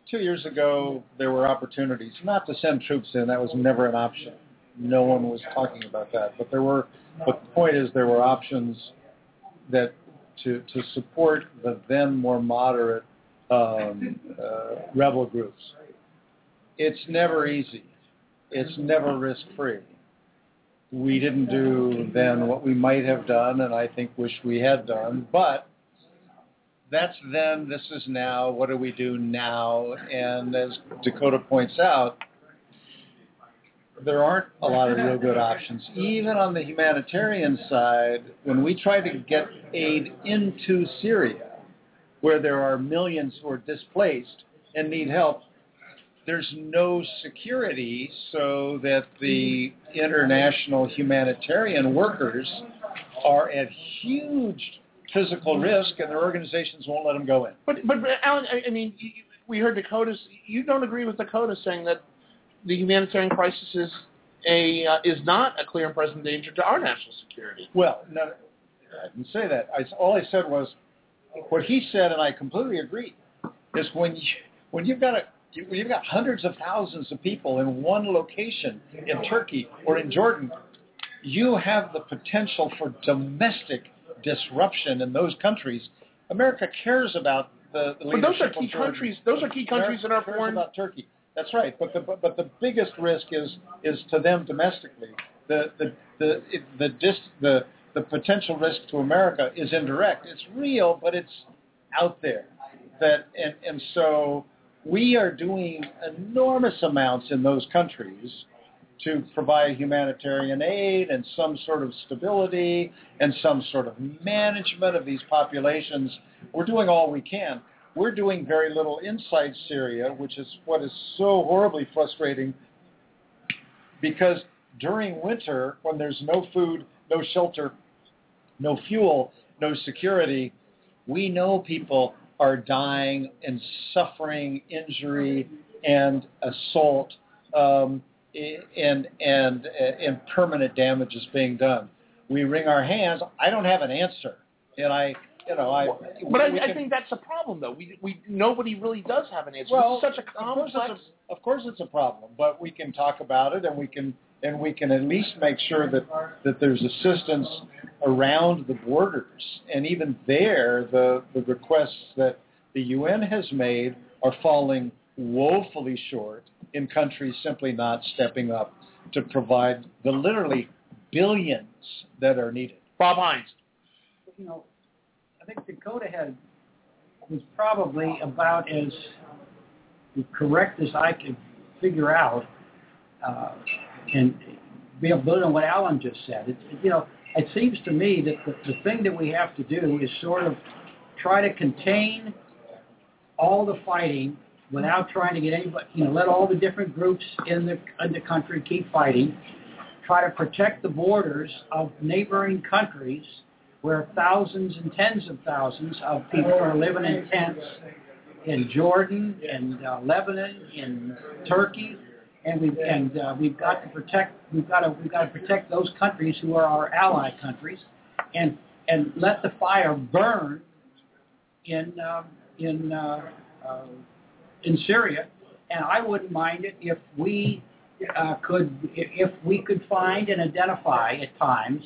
two years ago there were opportunities not to send troops in. That was never an option. No one was talking about that. But there were. But the point is, there were options that to to support the then more moderate um, uh, rebel groups it's never easy. It's never risk free. We didn't do then what we might have done, and I think wish we had done. But that's then. This is now. What do we do now? And as Dakota points out, there aren't a lot of real good options. Even on the humanitarian side, when we try to get aid into Syria, where there are millions who are displaced and need help, there's no security so that the international humanitarian workers are at huge physical risk and their organizations won't let them go in. But but, but Alan, I, I mean, you, we heard Dakota's. You don't agree with Dakota saying that the humanitarian crisis is a uh, is not a clear and present danger to our national security. Well, no, I didn't say that. I, all I said was what he said, and I completely agree. Is when you when you've got a you've got hundreds of thousands of people in one location in Turkey or in Jordan, you have the potential for domestic disruption in those countries. America cares about the, the but those are key countries. Those are key countries America in our foreign. About Turkey, that's right. But the but, but the biggest risk is is to them domestically. The the the the dis, the the potential risk to America is indirect. It's real, but it's out there. That and and so we are doing enormous amounts in those countries to provide humanitarian aid and some sort of stability and some sort of management of these populations. We're doing all we can. We're doing very little inside Syria, which is what is so horribly frustrating because during winter, when there's no food, no shelter, no fuel, no security, we know people are dying and suffering injury and assault um, and and and permanent damage is being done. We wring our hands. I don't have an answer, and I you know I. But I, can, I think that's a problem though. We we nobody really does have an answer. Well, it's such a complex. Of course, of course it's a problem, but we can talk about it and we can and we can at least make sure that that there's assistance around the borders. And even there, the the requests that the UN has made are falling woefully short in countries simply not stepping up to provide the literally billions that are needed. Bob Hines. You know, I think Dakota had was probably about as correct as I could figure out, uh, and to on what Alan just said. It, you know, it seems to me that the, the thing that we have to do is sort of try to contain all the fighting without trying to get anybody, you know, let all the different groups in the in the country keep fighting. try to protect the borders of neighboring countries where thousands and tens of thousands of people are living in tents in Jordan, in uh, Lebanon, in Turkey, and we've and uh, we've got to protect we've got to we've got to protect those countries who are our ally countries, and and let the fire burn in uh, in uh, uh, in Syria, and I wouldn't mind it if we uh, could if we could find and identify at times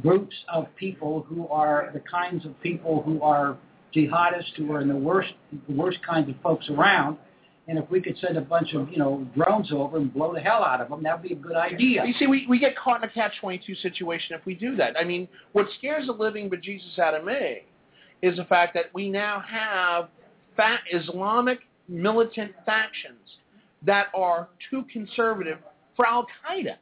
groups of people who are the kinds of people who are jihadists who are in the worst the worst kinds of folks around. And if we could send a bunch of you know drones over and blow the hell out of them, that would be a good idea. You see, we, we get caught in a catch-22 situation if we do that. I mean, what scares the living bejesus out of me is the fact that we now have fat Islamic militant factions that are too conservative for Al-Qaeda.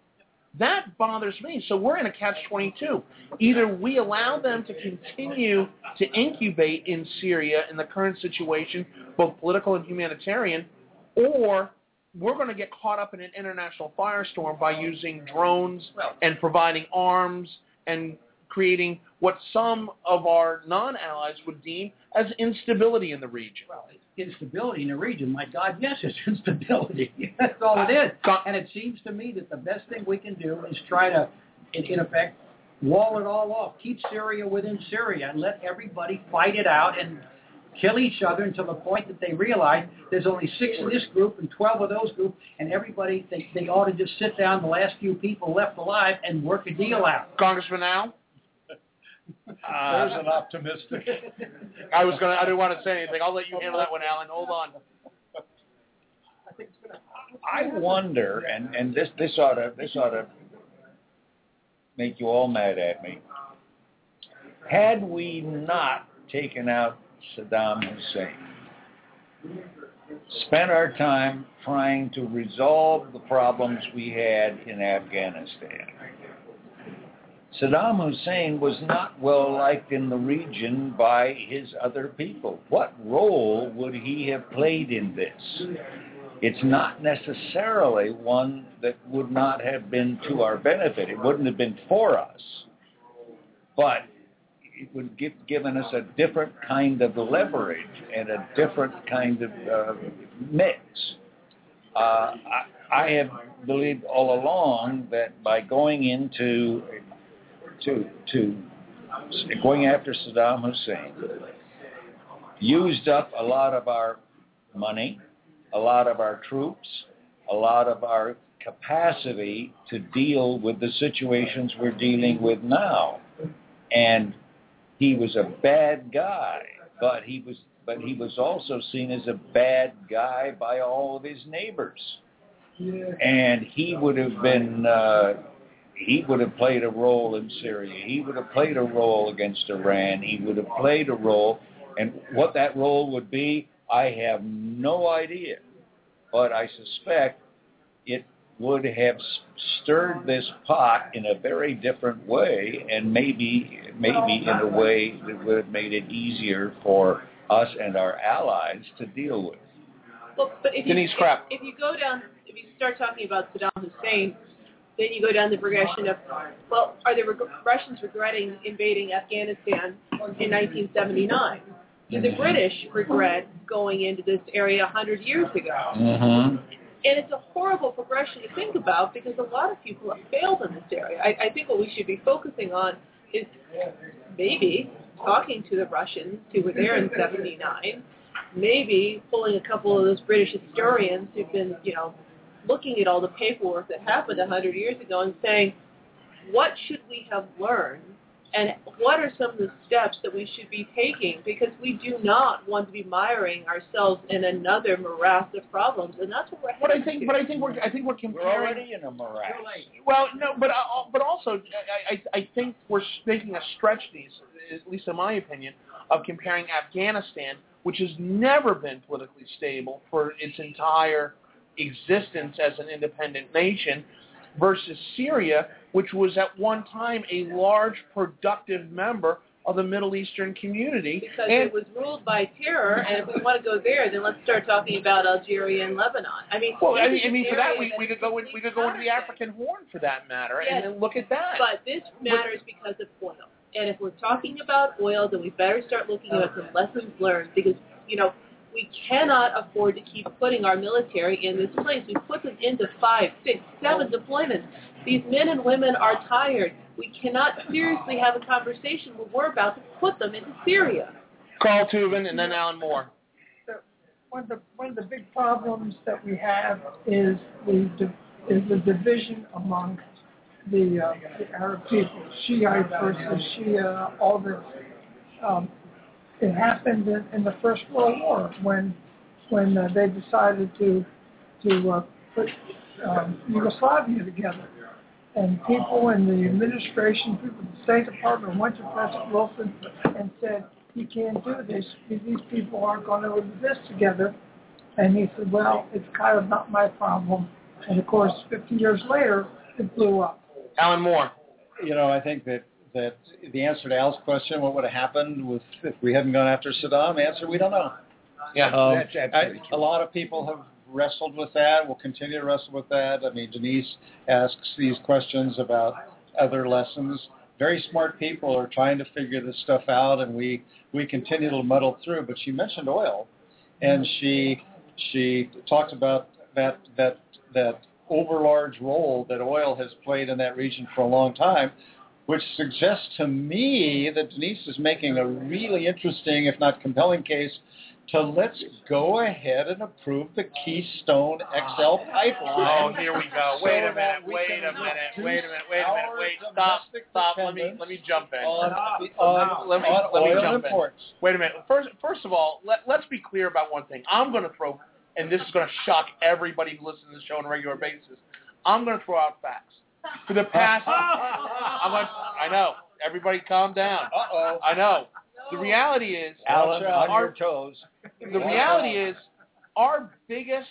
That bothers me. So we're in a catch-22. Either we allow them to continue to incubate in Syria in the current situation, both political and humanitarian, or we're going to get caught up in an international firestorm by using drones and providing arms and creating what some of our non-allies would deem as instability in the region. Well, instability in the region. My God, yes, it's instability. That's all it is. And it seems to me that the best thing we can do is try to, in, in effect, wall it all off. Keep Syria within Syria and let everybody fight it out and kill each other until the point that they realize there's only six in this group and 12 of those groups, and everybody, they, they ought to just sit down, the last few people left alive, and work a deal out. Congressman Al? Uh, There's an optimistic. I was gonna. I didn't want to say anything. I'll let you handle that one, Alan. Hold on. I wonder, and and this this ought to this ought to make you all mad at me. Had we not taken out Saddam Hussein, spent our time trying to resolve the problems we had in Afghanistan, Saddam Hussein was not well liked in the region by his other people. What role would he have played in this? It's not necessarily one that would not have been to our benefit. It wouldn't have been for us, but it would give given us a different kind of leverage and a different kind of uh, mix. Uh, I, I have believed all along that by going into to to going after Saddam Hussein used up a lot of our money, a lot of our troops, a lot of our capacity to deal with the situations we're dealing with now. And he was a bad guy, but he was but he was also seen as a bad guy by all of his neighbors. And he would have been uh, he would have played a role in Syria. He would have played a role against Iran. He would have played a role. And what that role would be, I have no idea. But I suspect it would have stirred this pot in a very different way and maybe maybe in a way that would have made it easier for us and our allies to deal with. Well, but if you, Denise if, if you go down, if you start talking about Saddam Hussein, then you go down the progression of, well, are the reg- Russians regretting invading Afghanistan in 1979? Do the British regret going into this area 100 years ago? Mm-hmm. And it's a horrible progression to think about because a lot of people have failed in this area. I, I think what we should be focusing on is maybe talking to the Russians who were there in 79, maybe pulling a couple of those British historians who've been, you know, looking at all the paperwork that happened 100 years ago and saying, what should we have learned and what are some of the steps that we should be taking? Because we do not want to be miring ourselves in another morass of problems, and that's what we're. But I think, to. but I think we're, I think we're We're comparing. already in a morass. Well, no, but uh, but also, I, I I think we're making a stretch these, at least in my opinion, of comparing Afghanistan, which has never been politically stable for its entire existence as an independent nation, versus Syria, which was at one time a large productive member of the Middle Eastern community. Because and it was ruled by terror, and if we want to go there, then let's start talking about Algeria and Lebanon. I mean, well, I mean, I mean, for that we, we could go in, we could go into the. African Horn for that matter, Yes. and then look at that. But this matters because of oil. And if we're talking about oil, then we better start looking at some lessons learned because, you know, we cannot afford to keep putting our military in this place. We put them into five, six, seven deployments. These men and women are tired. We cannot seriously have a conversation when we're about to put them into Syria. Carl Tubin and then Alan Moore. one of the one of the big problems that we have is the is the division among the, uh, the Arab people, Shiite versus Shia, all this. Um, it happened in, in the First World War when when uh, they decided to to uh, put um, Yugoslavia together. And people in the administration, people in the State Department went to President Wilson and said, he can't do this. These people aren't going to exist together. And he said, well, it's kind of not my problem. And of course, 50 years later, it blew up. Alan Moore. You know, I think that that the answer to Al's question, what would have happened with if we hadn't gone after Saddam? Answer, we don't know. Yeah. Um, That's absolutely I, a lot of people have wrestled with that. We'll continue to wrestle with that. I mean, Denise asks these questions about other lessons. Very smart people are trying to figure this stuff out, and we we continue to muddle through. But she mentioned oil, and she she talked about that that that overlarge role that oil has played in that region for a long time, which suggests to me that Denise is making a really interesting, if not compelling, case to let's go ahead and approve the Keystone ah, XL pipeline. Oh, here we go. Wait a minute. Wait a minute. Wait a minute. Wait a minute. Wait. Stop. Stop. Let me let me jump in. on, on, let me- let me jump in. Wait a minute. First, first of all, let, let's be clear about one thing. I'm going to throw, and this is going to shock everybody who listens to the show on a regular basis. I'm going to throw out facts. For the past, I'm going. I know. Everybody, calm down. Uh-oh. I know. The reality is, Alan Watch on your toes. the reality is, our biggest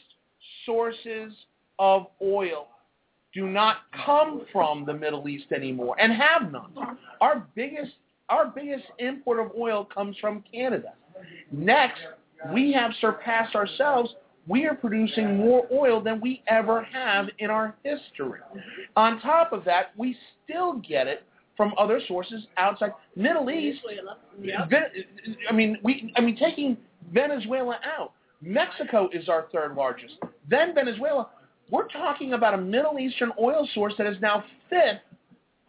sources of oil do not come from the Middle East anymore, and have none. Our biggest our biggest import of oil comes from Canada. Next, we have surpassed ourselves. We are producing more oil than we ever have in our history. On top of that, we still get it from other sources outside Middle East. I mean, we. I mean, taking Venezuela out, Mexico is our third largest. Then Venezuela. We're talking about a Middle Eastern oil source that is now fifth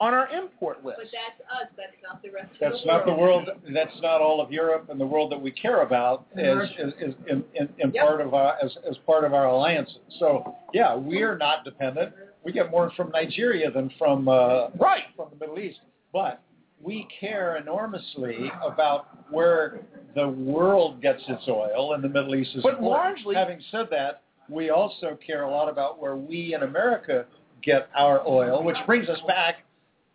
on our import list. But that's us. That's not the rest That's of the not the world. world. That's not all of Europe and the world that we care about as, as, as in, in, in Yep. part of our as, as part of our alliances. So yeah, we are not dependent. We get more from Nigeria than from uh, Right. from the Middle East, but we care enormously about where the world gets its oil, and the Middle East is But important. largely- Having said that, we also care a lot about where we in America get our oil, which brings us back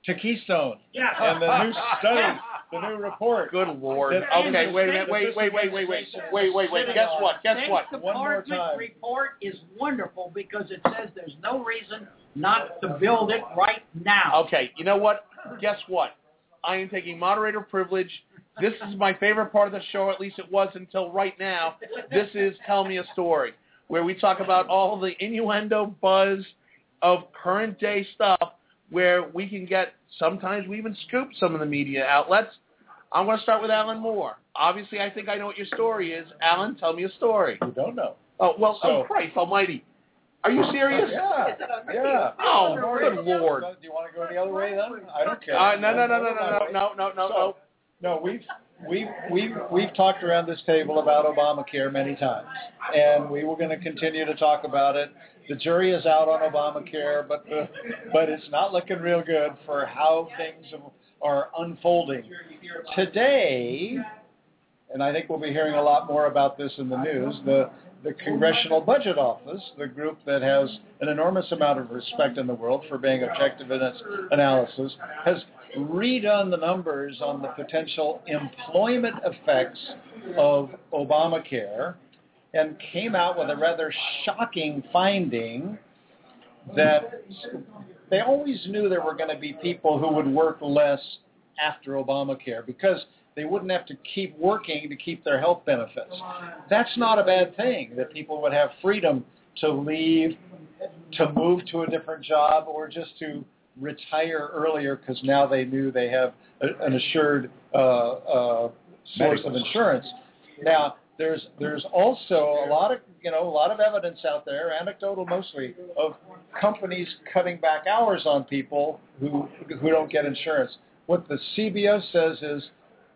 to Keystone Yeah. and the new study, the new report. Good lord. That Okay, this wait a minute. Wait, wait, wait, wait, wait, wait, wait, wait. Guess what? Guess State what? One more Department time. report is wonderful because it says there's no reason not to build it right now. Okay, you know what? Guess what? I am taking moderator privilege. This is my favorite part of the show, at least it was until right now. This is Tell Me a Story, where we talk about all the innuendo buzz of current day stuff where we can get, sometimes we even scoop some of the media outlets. I'm going to start with Alan Moore. Obviously, I think I know what your story is. Alan, tell me a story. You don't know. Oh, well, So- oh, Christ almighty. Are you serious? Yeah, Is it on radio? yeah. Oh, good lord. Do you want to go the other way then? I don't care. Uh, no, no, no, no, no, no, no, no, no, no. No, we've we've we've we've talked around this table about Obamacare many times, and we were going to continue to talk about it. The jury is out on Obamacare, but the, but it's not looking real good for how things are unfolding today. And I think we'll be hearing a lot more about this in the news. The the Congressional Budget Office, the group that has an enormous amount of respect in the world for being objective in its analysis, has redone the numbers on the potential employment effects of Obamacare and came out with a rather shocking finding that they always knew there were going to be people who would work less after Obamacare because they wouldn't have to keep working to keep their health benefits. That's not a bad thing that people would have freedom to leave, to move to a different job, or just to retire earlier because now they knew they have a, an assured uh, uh, source of insurance. Now, there's there's also a lot of you know a lot of evidence out there, anecdotal mostly, of companies cutting back hours on people who who don't get insurance. What the CBO says is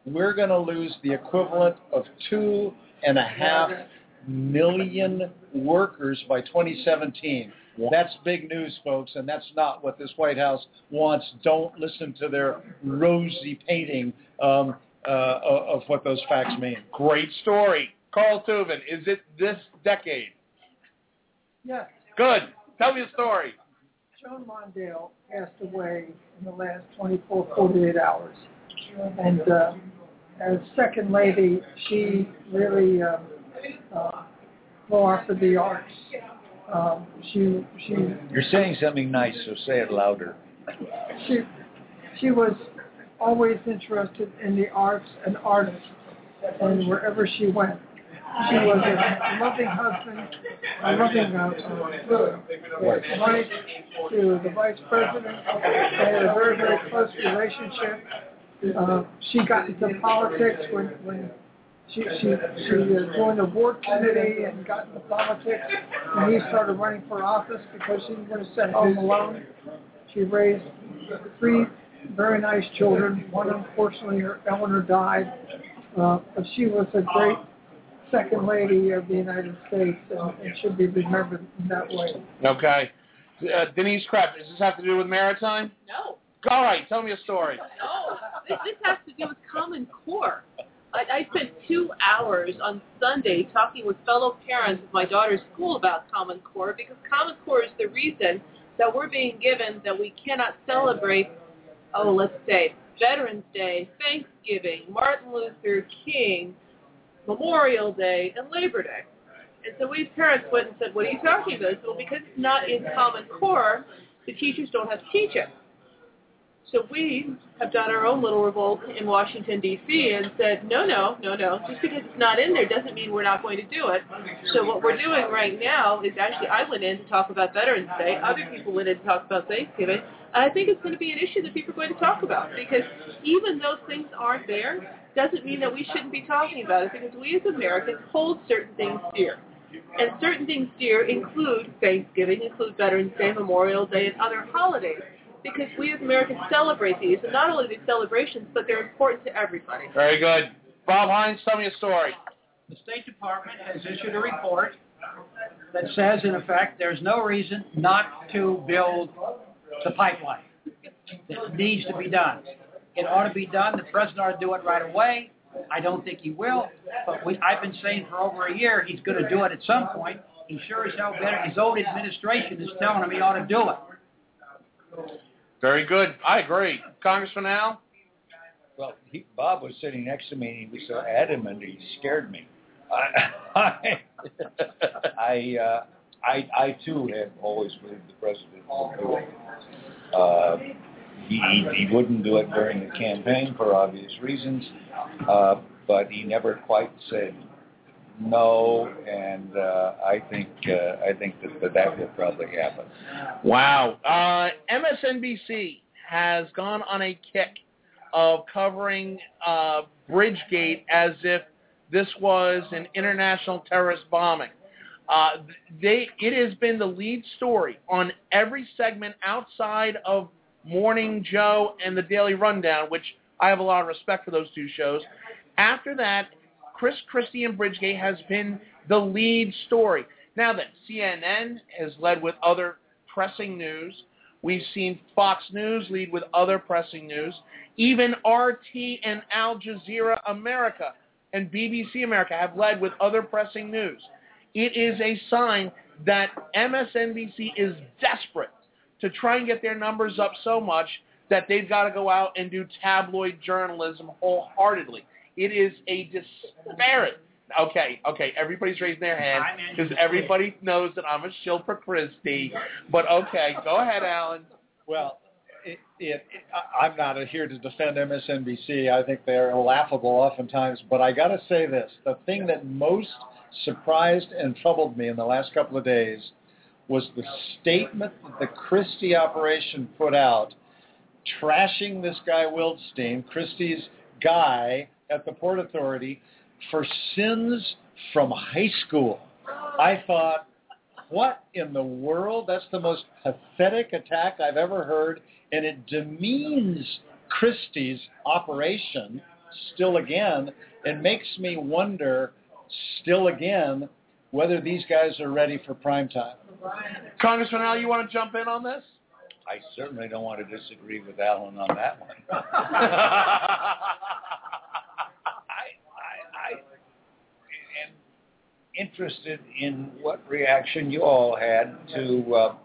we're going to lose the equivalent of two and a half million workers by 2017. That's big news, folks, and that's not what this White House wants. Don't listen to their rosy painting um, uh, of what those facts mean. Great story. Carl Tubin, is it this decade? Yes. Good. Tell me a story. Joan Mondale passed away in the last 24, 48 hours. And uh, as second lady, she really um, uh, fostered the arts. Um, she she You're saying something nice, so say it louder. she she was always interested in the arts and artists, and wherever she went, she was a loving husband, a loving uh, uh, wife to the vice president. They had a very very close relationship. Uh, she got into politics when when she she she uh, joined the board committee and got into politics. And he started running for office because she didn't want to sit home alone. She raised three very nice children. One unfortunately, her Eleanor died, uh, but she was a great second lady of the United States and, and should be remembered in that way. Okay. Uh, Denise Krepp, does this have to do with maritime? No, All right, tell me a story. no. This, this has to do with Common Core. I, I spent two hours on Sunday talking with fellow parents of my daughter's school about Common Core because Common Core is the reason that we're being given that we cannot celebrate, oh, let's say, Veterans Day, Thanksgiving, Martin Luther King, Memorial Day, and Labor Day. And so we parents went and said, what are you talking about? Said, well, because it's not in Common Core, the teachers don't have to teach it. So we have done our own little revolt in Washington, D.C. and said, no, no, no, no. Just because it's not in there doesn't mean we're not going to do it. So what we're doing right now is actually I went in to talk about Veterans Day. Other people went in to talk about Thanksgiving. And I think it's going to be an issue that people are going to talk about because even those things aren't there doesn't mean that we shouldn't be talking about it because we as Americans hold certain things dear. And certain things dear include Thanksgiving, include Veterans Day, Memorial Day, and other holidays because we as Americans celebrate these. And not only these celebrations, but they're important to everybody. Very good. Bob Hines, tell me a story. The State Department has issued a report that says, in effect, there's no reason not to build the pipeline. It needs to be done. It ought to be done. The president ought to do it right away. I don't think he will, but we, I've been saying for over a year he's going to do it at some point. He sure as hell better. His own administration is telling him he ought to do it. Very good. I agree. Congressman Al? Well, he, Bob was sitting next to me, and he was so adamant, he scared me. I, I, uh, I, I too have always believed the president would do it. Uh, he, he wouldn't do it during the campaign for obvious reasons, uh, but he never quite said no, and uh, I think uh, I think that, that that will probably happen. Wow. Uh, MSNBC has gone on a kick of covering uh, Bridgegate as if this was an international terrorist bombing. Uh, they, it has been the lead story on every segment outside of Morning Joe and the Daily Rundown, which I have a lot of respect for those two shows. After that, Chris Christie and Bridgegate has been the lead story. Now that CNN has led with other pressing news, we've seen Fox News lead with other pressing news. Even RT and Al Jazeera America and BBC America have led with other pressing news. It is a sign that MSNBC is desperate to try and get their numbers up so much that they've got to go out and do tabloid journalism wholeheartedly. It is a disparate. Okay, okay, everybody's raising their hand because everybody knows that I'm a shill for Christie. But okay, go ahead, Alan. Well, it, it, I- I'm not here to defend MSNBC. I think they're laughable oftentimes. But I got to say this: the thing that most surprised and troubled me in the last couple of days was the statement that the Christie operation put out, trashing this guy Wildstein, Christie's guy at the Port Authority, for sins from high school. I thought, what in the world? That's the most pathetic attack I've ever heard, and it demeans Christie's operation still again and makes me wonder still again whether these guys are ready for prime time. Congressman Al, you want to jump in on this? I certainly don't want to disagree with Alan on that one. I, I, I am interested in what reaction you all had to uh,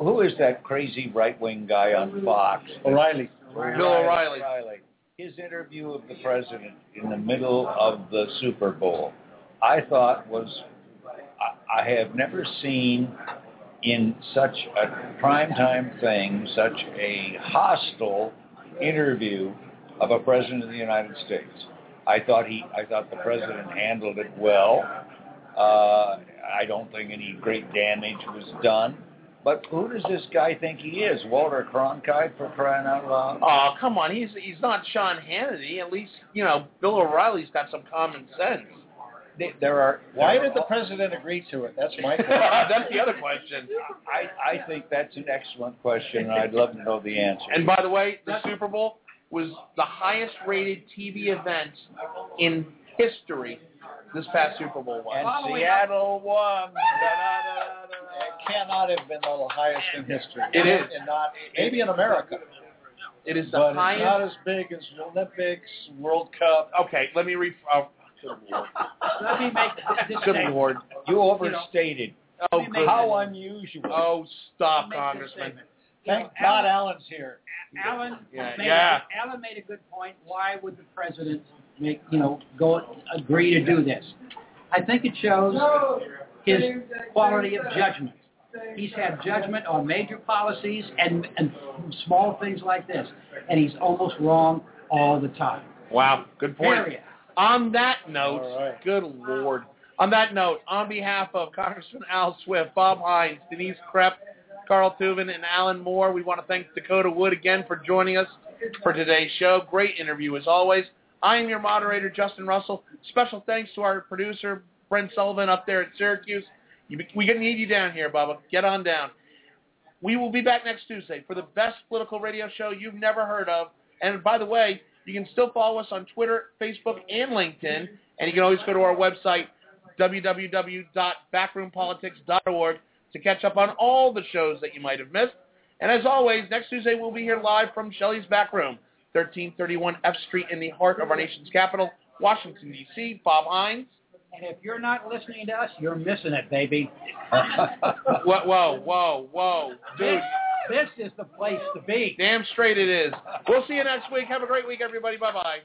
who is that crazy right-wing guy on Fox? O'Reilly. Bill O'Reilly. His interview of the president in the middle of the Super Bowl, I thought was, I, have never seen in such a primetime thing, such a hostile interview of a president of the United States. I thought he, I thought the president handled it well. Uh, I don't think any great damage was done. But who does this guy think he is? Walter Cronkite for crying out loud? Oh, come on. He's he's not Sean Hannity. At least, you know, Bill O'Reilly's got some common sense. They- There are. Why there did the are- president agree to it? That's my question. That's the other question. I, I think that's an excellent question, and I'd love to know the answer. And by the way, the Super Bowl was the highest rated TV event in history this past Super Bowl was. And Seattle won. It cannot have been the highest in history. It is. And not, maybe in America. It is the But it's not as big as Olympics, World Cup. Okay, let me re. Oh, good lord. Let me make this Good statement. lord. You overstated. Oh, Let me good. make- How unusual. Oh, stop, Let this Congressman. statement. You know, God Alan, Alan's here. Alan, Yeah, made, yeah. Alan made a good point. Why would the president make you know go agree to do this? I think it shows his quality of judgment. He's had judgment on major policies and and small things like this, and he's almost wrong all the time. Wow, good point. Period. On that note, All right. good lord. On that note, on behalf of Congressman Al Swift, Bob Hines, Denise Krepp, Carl Tubin, and Alan Moore, we want to thank Dakota Wood again for joining us for today's show. Great interview as always. I am your moderator, Justin Russell. Special thanks to our producer, Brent Sullivan, up there at Syracuse. You, we need you down here, Bubba. Get on down. We will be back next Tuesday for the best political radio show you've never heard of. And by the way, you can still follow us on Twitter, Facebook, and LinkedIn. And you can always go to our website, www.backroompolitics.org, to catch up on all the shows that you might have missed. And as always, next Tuesday we'll be here live from Shelley's Back Room, 1331 F Street in the heart of our nation's capital, Washington, D.C. Bob Hines. And if you're not listening to us, you're missing it, baby. Whoa, whoa, whoa, whoa. Dude, This is the place to be. damn straight it is. We'll see you next week. Have a great week, everybody. Bye-bye.